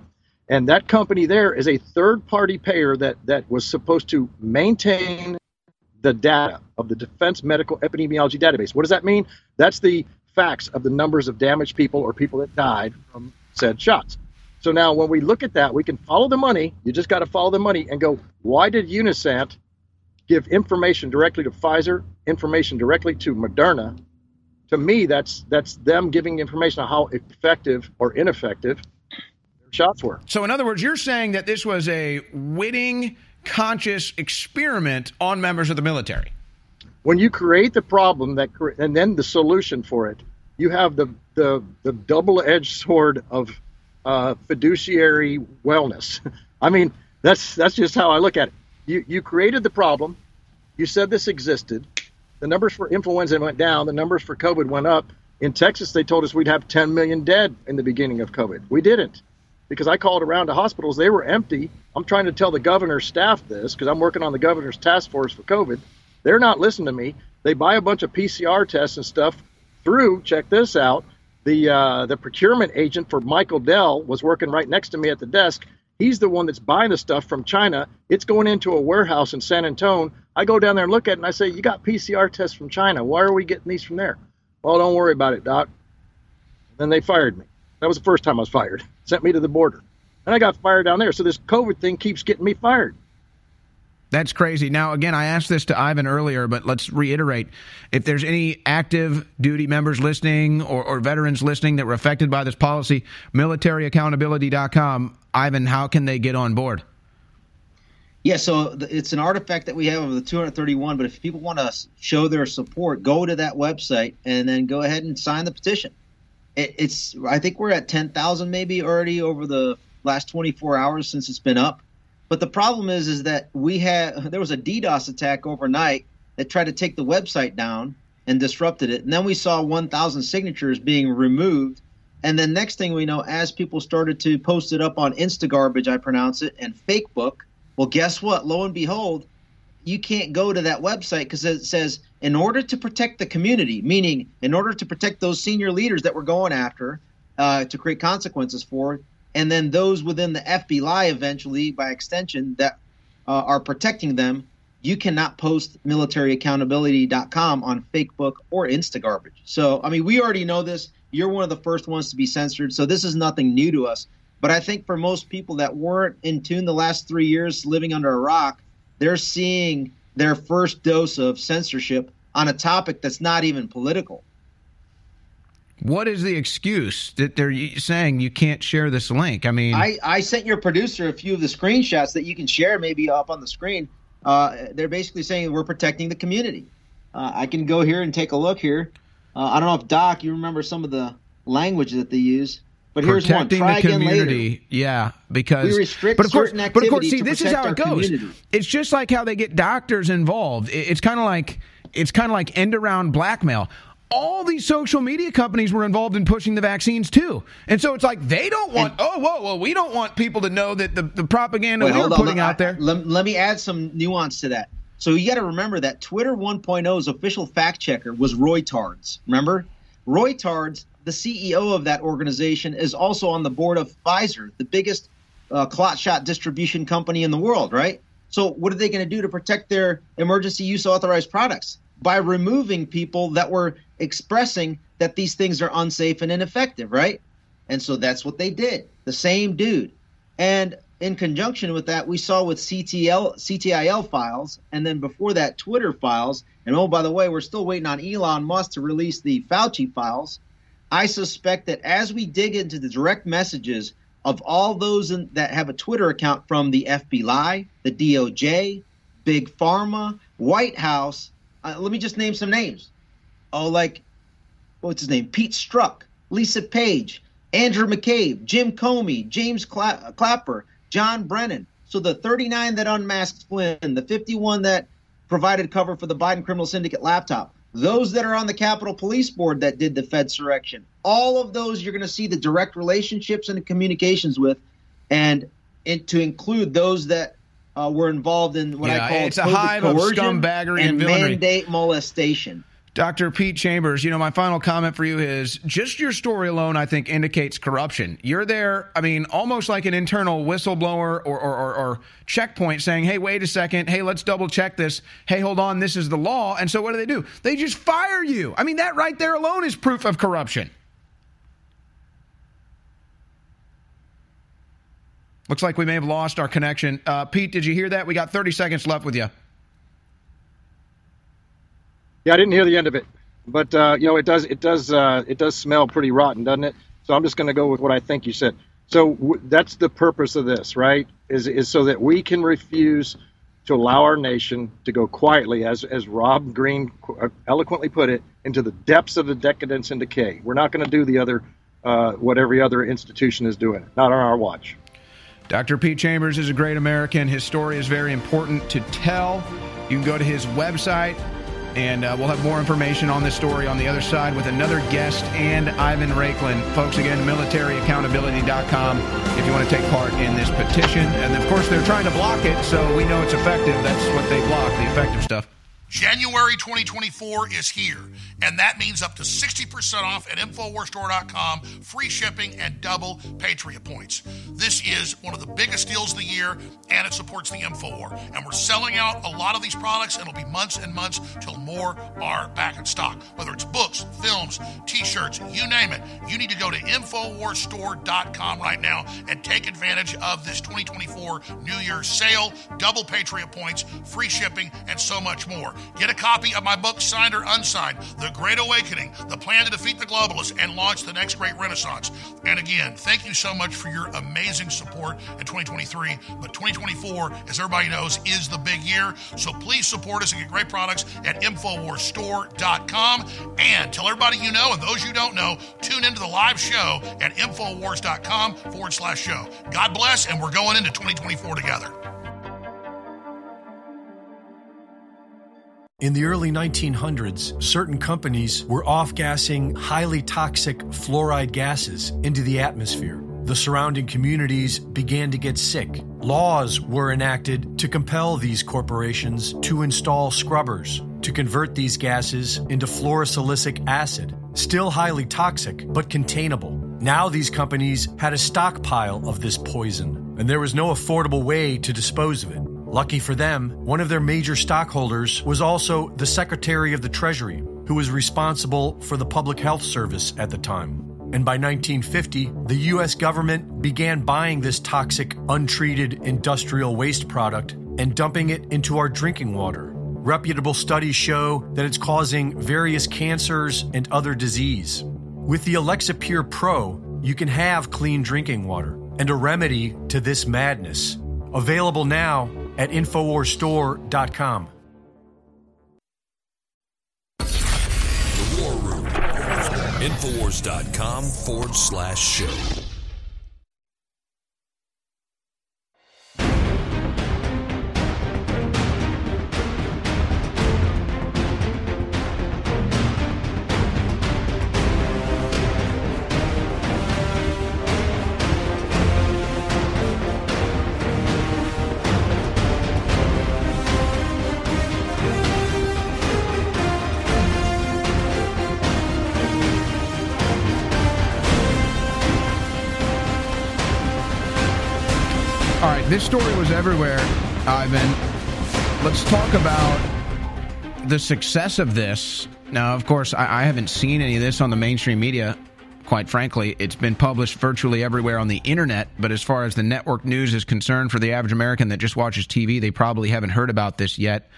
And that company there is a third-party payer that that was supposed to maintain the data of the Defense Medical Epidemiology Database. What does that mean? That's the facts of the numbers of damaged people or people that died from said shots. So now when we look at that, we can follow the money. You just got to follow the money and go, why did Unisat give information directly to Pfizer, information directly to Moderna? To me, that's that's them giving information on how effective or ineffective their shots were. So, in other words, you're saying that this was a witting, conscious experiment on members of the military. when you create the problem that and then the solution for it, you have the the, the double-edged sword of uh, fiduciary wellness. I mean, that's that's just how I look at it. You you created the problem, you said this existed. The numbers for influenza went down. The numbers for COVID went up. In Texas, they told us we'd have 10 million dead in the beginning of COVID. We didn't because I called around to hospitals. They were empty. I'm trying to tell the governor's staff this because I'm working on the governor's task force for COVID. They're not listening to me. They buy a bunch of PCR tests and stuff through. Check this out. The uh, the procurement agent for Michael Dell was working right next to me at the desk. He's the one that's buying the stuff from China. It's going into a warehouse in San Antonio. I go down there and look at it and I say, "You got PCR tests from China. Why are we getting these from there?" Well, don't worry about it, doc. Then they fired me. That was the first time I was fired. Sent me to the border. And I got fired down there. So this COVID thing keeps getting me fired. That's crazy. Now, again, I asked this to Ivan earlier, but let's reiterate. If there's any active duty members listening or, or veterans listening that were affected by this policy, militaryaccountability.com. Ivan, how can they get on board? Yeah, so it's an artifact that we have of the 231. But if people want to show their support, go to that website and then go ahead and sign the petition. It, it's I think we're at 10,000 maybe already over the last 24 hours since it's been up. But the problem is, is that we had there was a DDoS attack overnight that tried to take the website down and disrupted it, and then we saw 1,000 signatures being removed. And then next thing we know, as people started to post it up on Instagarbage, I pronounce it, and Fakebook, well, guess what? Lo and behold, you can't go to that website because it says in order to protect the community, meaning in order to protect those senior leaders that we're going after uh, to create consequences for, and then those within the FBI eventually, by extension, that uh, are protecting them, you cannot post militaryaccountability.com on Facebook or Instagarbage. So, I mean, we already know this. You're one of the first ones to be censored, so this is nothing new to us. But I think for most people that weren't in tune the last three years living under a rock, they're seeing their first dose of censorship on a topic that's not even political. What is the excuse that they're saying you can't share this link? I mean, I, I sent your producer a few of the screenshots that you can share maybe up on the screen. Uh, they're basically saying we're protecting the community. Uh, I can go here and take a look here. Uh, I don't know if Doc, you remember some of the language that they use, but here's one. protecting Try the again later. community. Yeah, because We restrict but of course, certain but of course, see, this is how it goes. community. It's just like how they get doctors involved. It's kind of like it's kind of like end around blackmail. All these social media companies were involved in pushing the vaccines too, and so it's like they don't want. oh, whoa, well, we don't want people to know that the, the propaganda Wait, we're on. putting Let- out there. Let, let me add some nuance to that. So you got to remember that Twitter 1.0's official fact checker was Roy Tards. Remember? Roy Tards, the CEO of that organization, is also on the board of Pfizer, the biggest uh, clot shot distribution company in the world, right? So what are they going to do to protect their emergency use authorized products? By removing people that were expressing that these things are unsafe and ineffective, right? And so that's what they did. The same dude. And in conjunction with that, we saw with CTL, CTIL files, and then before that, Twitter files. And oh, by the way, we're still waiting on Elon Musk to release the Fauci files. I suspect that as we dig into the direct messages of all those in, that have a Twitter account from the FBI, the DOJ, Big Pharma, White House, uh, let me just name some names. Oh, like what's his name? Pete Strzok, Lisa Page, Andrew McCabe, Jim Comey, James Cla- Clapper, John Brennan. So the 39 that unmasked Flynn, the 51 that provided cover for the Biden criminal syndicate laptop, those that are on the Capitol Police Board that did the Fedsurrection, all of those you're going to see the direct relationships and the communications with, and, and to include those that uh, were involved in what Yeah, I call it's a hive of scumbaggery and and mandate molestation. Dr. Pete Chambers, you know, my final comment for you is just your story alone, I think, indicates corruption. You're there, I mean, almost like an internal whistleblower or, or, or, or checkpoint saying, hey, wait a second. Hey, let's double check this. Hey, hold on. This is the law. And so what do they do? They just fire you. I mean, that right there alone is proof of corruption. Looks like we may have lost our connection. Uh, Pete, did you hear that? We got 30 seconds left with you. Yeah, I didn't hear the end of it, but uh, you know, it does it does uh, it does smell pretty rotten, doesn't it? So I'm just going to go with what I think you said. So w- that's the purpose of this, right? Is is so that we can refuse to allow our nation to go quietly, as as Rob Green uh, eloquently put it, into the depths of the decadence and decay. We're not going to do the other uh, what every other institution is doing. Not on our watch. Dr. Pete Chambers is a great American. His story is very important to tell. You can go to his website, and uh, we'll have more information on this story on the other side with another guest and Ivan Raiklin. Folks, again, militaryaccountability.com if you want to take part in this petition. And of course, they're trying to block it, so we know it's effective. That's what they block, the effective stuff. January 2024 is here, and that means up to 60% off at InfoWarsStore.com, free shipping, and double Patriot points. This is one of the biggest deals of the year, and it supports the InfoWar. And we're selling out a lot of these products, and it'll be months and months till more are back in stock. Whether it's books, films, t shirts, you name it, you need to go to InfoWarsStore.com right now and take advantage of this 2024 New Year's sale, double Patriot points, free shipping, and so much more. Get a copy of my book, signed or unsigned, The Great Awakening, The Plan to Defeat the Globalists and Launch the Next Great Renaissance. And again, thank you so much for your amazing support in 2023. But 2024, as everybody knows, is the big year. So please support us and get great products at InfoWarsStore.com. And tell everybody you know and those you don't know, tune into the live show at InfoWars.com forward slash show. God bless, and we're going into 2024 together. In the early 1900s, certain companies were off gassing highly toxic fluoride gases into the atmosphere. The surrounding communities began to get sick. Laws were enacted to compel these corporations to install scrubbers to convert these gases into fluorosilicic acid, still highly toxic but containable. Now these companies had a stockpile of this poison, and there was no affordable way to dispose of it. Lucky for them, one of their major stockholders was also the Secretary of the Treasury, who was responsible for the Public Health Service at the time. And by 1950, the US government began buying this toxic, untreated industrial waste product and dumping it into our drinking water. Reputable studies show that it's causing various cancers and other disease. With the Alexapure Pro, you can have clean drinking water and a remedy to this madness. Available now at InfoWarsStore.com. The War Room. Infowars.com forward slash show. This story was everywhere, Ivan. Let's talk about the success of this. Now, of course, I, I haven't seen any of this on the mainstream media. Quite frankly, it's been published virtually everywhere on the internet. But as far as the network news is concerned, for the average American that just watches TV, they probably haven't heard about this yet.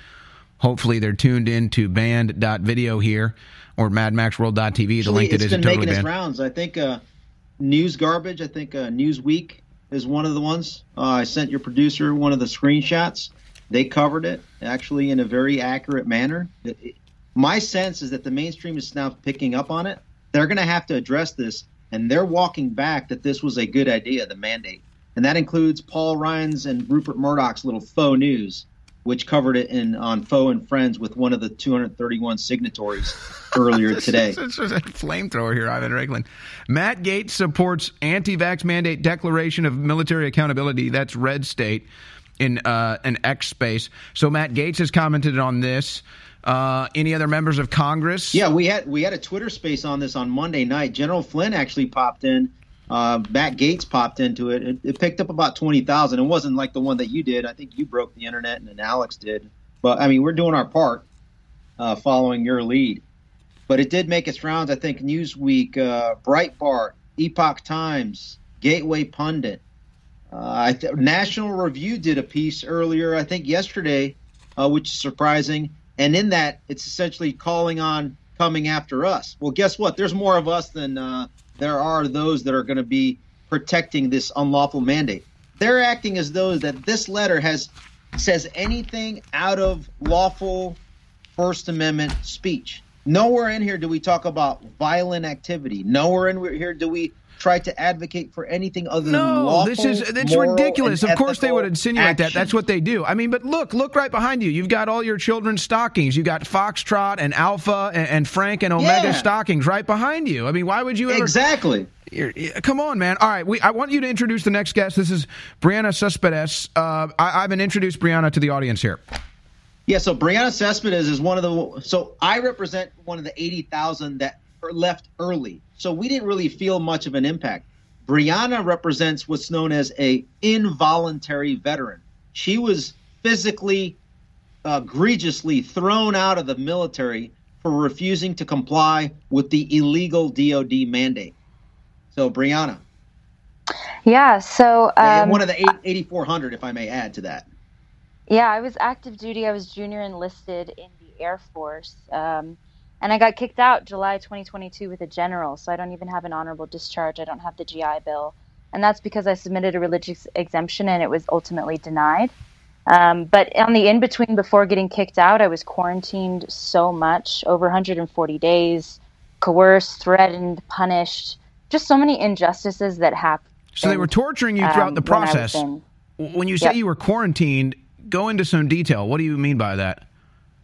Hopefully, they're tuned in to banned.video here or madmaxworld.tv, the Actually, link that it's isn't been totally making its rounds. I think uh, News Garbage. I think uh, Newsweek is one of the ones. Uh, I sent your producer one of the screenshots. They covered it actually in a very accurate manner. It- it- my sense is that the mainstream is now picking up on it. They're going to have to address this, and they're walking back that this was a good idea, the mandate, and that includes Paul Ryan's and Rupert Murdoch's little faux news, which covered it in on Foe and Friends with one of the 231 signatories earlier today. It's just a flamethrower here, Ivan Raiklin. Matt Gaetz supports anti-vax mandate declaration of military accountability. That's red state in uh, an X space. So Matt Gaetz has commented on this. Uh, any other members of Congress? Yeah, we had we had a Twitter space on this on Monday night. General Flynn actually popped in. Uh, Matt Gaetz popped into it. It, it picked up about twenty thousand. It wasn't like the one that you did. I think you broke the internet, and then Alex did. But I mean, we're doing our part, uh, following your lead. But it did make its rounds. I think Newsweek, uh, Breitbart, Epoch Times, Gateway Pundit, uh, th- National Review did a piece earlier. I think yesterday, uh, which is surprising. And in that, it's essentially calling on coming after us. Well, guess what? There's more of us than uh, there are those that are going to be protecting this unlawful mandate. They're acting as though that this letter has says anything out of lawful First Amendment speech. Nowhere in here do we talk about violent activity. Nowhere in here do we try to advocate for anything other than No, lawful. this is it's ridiculous. Of course, they would insinuate that. That's what they do. I mean, but look, look right behind you. You've got all your children's stockings. You've got Foxtrot and Alpha and, and Frank and Omega Yeah. stockings right behind you. I mean, why would you ever? Exactly. Come on, man. All right, we, I want you to introduce the next guest. This is Brianna Cespedes. Uh, I, I've been introduced Brianna to the audience here. Yeah, so Brianna Cespedes is one of the. So I represent one of the 80,000 that are left early. So we didn't really feel much of an impact. Brianna represents what's known as a involuntary veteran. She was physically, uh, egregiously thrown out of the military for refusing to comply with the illegal DoD mandate. So Brianna, Yeah, so um, one of the eight- 8,400, if I may add to that. yeah, I was active duty. I was junior enlisted in the Air Force, um, and I got kicked out July 2022 with a general. So I don't even have an honorable discharge. I don't have the GI Bill, and that's because I submitted a religious exemption and it was ultimately denied. Um, but on the in between before getting kicked out, I was quarantined so much over 140 days, coerced, threatened, punished, just so many injustices that happened. So they were torturing you throughout um, the when process. in- When you say Yep. you were quarantined, go into some detail. What do you mean by that?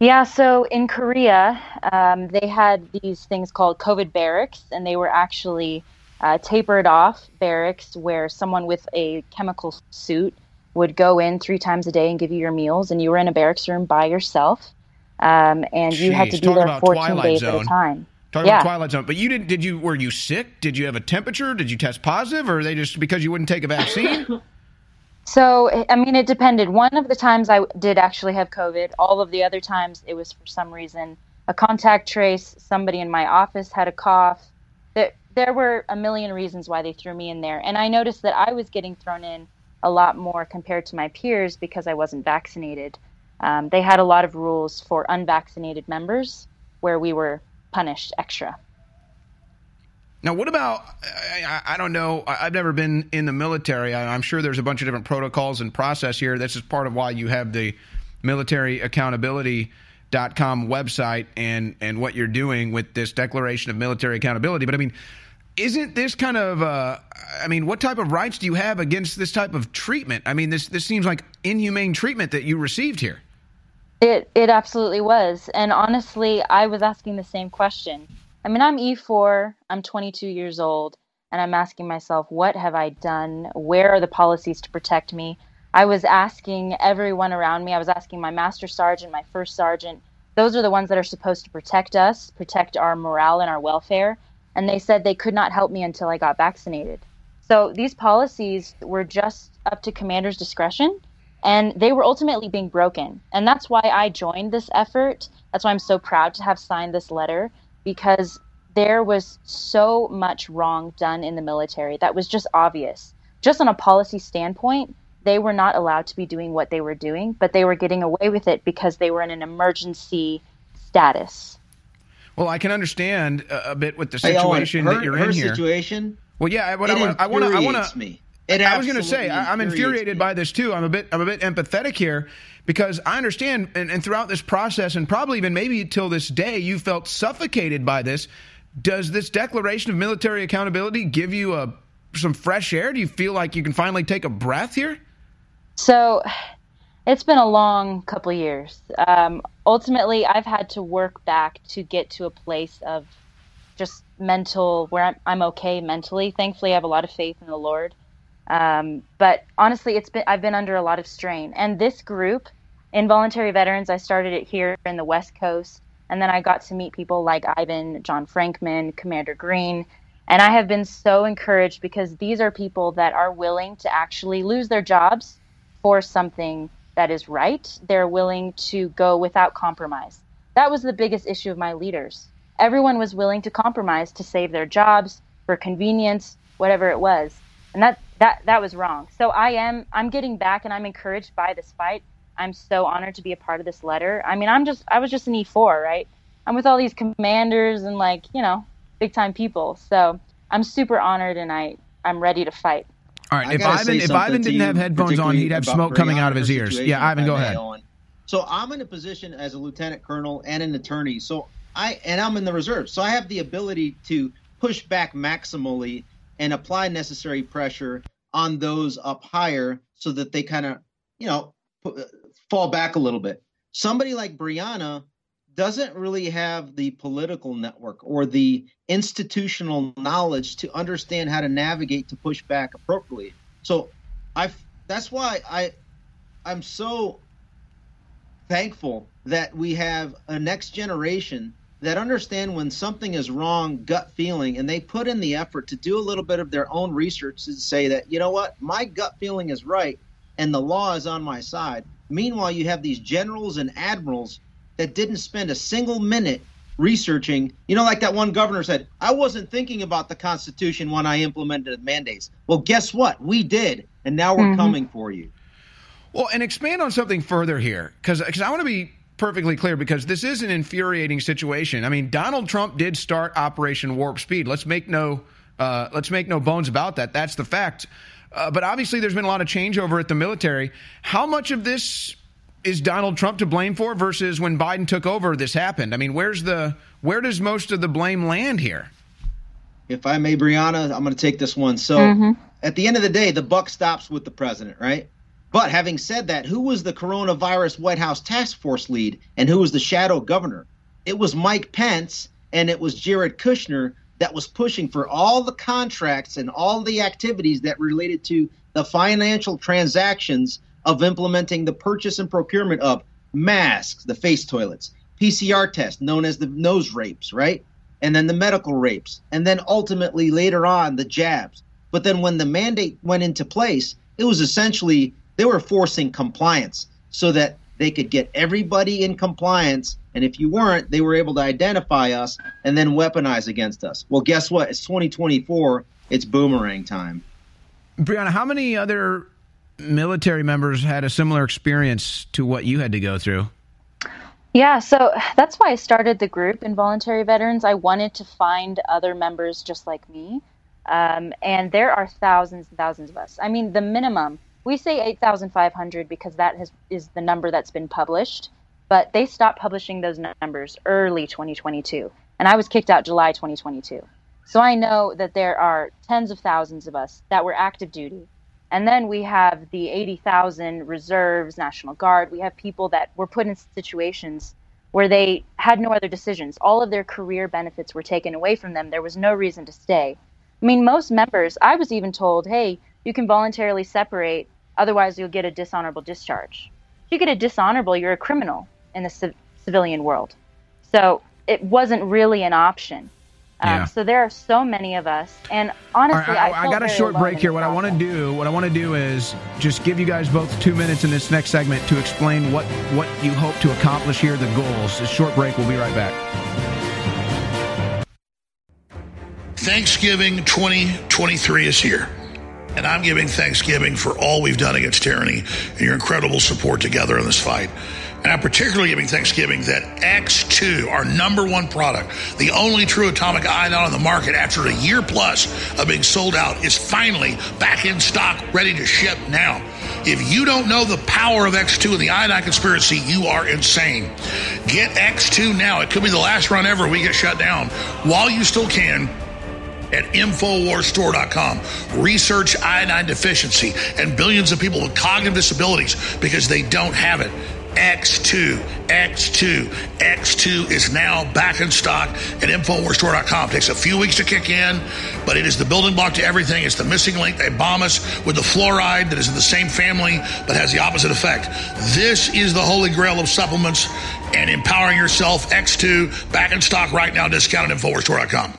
Yeah, so in Korea, um, they had these things called COVID barracks, and they were actually uh, tapered off barracks where someone with a chemical suit would go in three times a day and give you your meals, and you were in a barracks room by yourself, um, and you had to be talk there about 14 Twilight days at Zone. a time. Talking yeah. about Twilight Zone, but you didn't. Did you? Were you sick? Did you have a temperature? Did you test positive, or are they just because you wouldn't take a vaccine? So, I mean, it depended. One of the times I did actually have COVID. All of the other times, it was for some reason a contact trace. Somebody in my office had a cough. There, there were a million reasons why they threw me in there. And I noticed that I was getting thrown in a lot more compared to my peers because I wasn't vaccinated. Um, they had a lot of rules for unvaccinated members where we were punished extra. Now, what about? I, I don't know. I, have never been in the military. I, am sure there's a bunch of different protocols and process here. This is part of why you have the military accountability.com website and and what you're doing with this declaration of military accountability. But I mean, isn't this kind of? Uh, I mean, what type of rights do you have against this type of treatment? I mean, this this seems like inhumane treatment that you received here. It it absolutely was, and honestly, I was asking the same question I mean, I'm E4, I'm 22 years old, and I'm asking myself, what have I done? Where are the policies to protect me? I was asking everyone around me, I was asking my master sergeant, my first sergeant, those are the ones that are supposed to protect us, protect our morale and our welfare. And they said they could not help me until I got vaccinated. So these policies were just up to commander's discretion and they were ultimately being broken. And that's why I joined this effort. That's why I'm so proud to have signed this letter because there was so much wrong done in the military that was just obvious. Just on a policy standpoint, they were not allowed to be doing what they were doing, but they were getting away with it because they were in an emergency status. Well, I can understand a, bit with the situation hey, Owen, that you're her in here. situation. Well, yeah, but I want to. I want to. me. I was going to say I'm infuriated by this too. I'm a bit I'm a bit empathetic here because I understand, and, and throughout this process, and probably even maybe till this day, you felt suffocated by this. Does this declaration of military accountability give you a some fresh air? Do you feel like you can finally take a breath here? So, it's been a long couple years. Um, ultimately, I've had to work back to get to a place of just mental where I'm, I'm okay mentally. Thankfully, I have a lot of faith in the Lord. Um, but honestly, it's been I've been under a lot of strain. And this group, Involuntary Veterans, I started it here in the West Coast, and then I got to meet people like Ivan, John Frankman, Commander Green, and I have been so encouraged because these are people that are willing to actually lose their jobs for something that is right. They're willing to go without compromise. That was the biggest issue of my leaders. Everyone was willing to compromise to save their jobs for convenience, whatever it was. And that that that was wrong. So I am I'm getting back and I'm encouraged by this fight. I'm so honored to be a part of this letter. I mean, I'm just I was just an E4, right? I'm with all these commanders and like, you know, big time people. So I'm super honored and I I'm ready to fight. All right. If Ivan if Ivan didn't have headphones on, he'd have smoke coming out of his ears. Yeah, Ivan, go ahead. So I'm in a position as a lieutenant colonel and an attorney. So I and I'm in the reserve. So I have the ability to push back maximally and apply necessary pressure on those up higher so that they kind of, you know, fall back a little bit. Somebody like Brianna doesn't really have the political network or the institutional knowledge to understand how to navigate to push back appropriately. So I that's why I I'm so thankful that we have a next generation that understand when something is wrong, gut feeling, and they put in the effort to do a little bit of their own research to say that, you know what, my gut feeling is right and the law is on my side. Meanwhile, you have these generals and admirals that didn't spend a single minute researching. You know, like that one governor said, I wasn't thinking about the Constitution when I implemented mandates. Well, guess what? We did. And now we're mm-hmm. coming for you. Well, and expand on something further here, because I want to be perfectly clear because this is an infuriating situation. I mean, Donald Trump did start Operation Warp Speed. Let's make no uh, let's make no bones about that. That's the fact. Uh, but obviously, there's been a lot of changeover at the military. How much of this is Donald Trump to blame for versus when Biden took over? This happened. I mean, where's the where does most of the blame land here? If I may, Brianna, I'm going to take this one. So, mm-hmm. at the end of the day, the buck stops with the president, right? But having said that, who was the coronavirus White House task force lead and who was the shadow governor? It was Mike Pence and it was Jared Kushner that was pushing for all the contracts and all the activities that related to the financial transactions of implementing the purchase and procurement of masks, the face toilets, PCR tests known as the nose rapes, right? And then the medical rapes, and then ultimately later on the jabs. But then when the mandate went into place, it was essentially they were forcing compliance so that they could get everybody in compliance. And if you weren't, they were able to identify us and then weaponize against us. Well, guess what? It's 2024. It's boomerang time. Brianna, how many other military members had a similar experience to what you had to go through? Yeah, so that's why I started the group Involuntary Veterans. I wanted to find other members just like me. Um, and there are thousands and thousands of us. I mean, the minimum, we say 8,500 because that has, is the number that's been published, but they stopped publishing those numbers early 2022. And I was kicked out July 2022. So I know that there are tens of thousands of us that were active duty and then we have the 80,000 reserves, National Guard. We have people that were put in situations where they had no other decisions. All of their career benefits were taken away from them. There was no reason to stay. I mean, most members, I was even told, hey, you can voluntarily separate, otherwise, you'll get a dishonorable discharge. If you get a dishonorable, you're a criminal in the civ- civilian world. So it wasn't really an option. Um, Yeah. So there are so many of us, and honestly, All right, I, I, felt got a short break here. What I want to do, what I want to do is just give you guys both two minutes in this next segment to explain what what you hope to accomplish here, the goals. A short break. We'll be right back. Thanksgiving 2023 is here. And I'm giving Thanksgiving for all we've done against tyranny and your incredible support together in this fight. And I'm particularly giving Thanksgiving that X2, our number one product, the only true atomic iodine on the market after a year plus of being sold out, is finally back in stock, ready to ship now. If you don't know the power of X2 and the iodine conspiracy, you are insane. Get X2 now. It could be the last run ever we get shut down while you still can at InfoWarsStore.com. Research iodine deficiency and billions of people with cognitive disabilities because they don't have it. X2, X2, X2 is now back in stock at InfoWarsStore.com. Takes a few weeks to kick in, but it is the building block to everything. It's the missing link. They bomb us with the fluoride that is in the same family but has the opposite effect. This is the holy grail of supplements and empowering yourself. X2 back in stock right now, discounted at InfoWarsStore.com.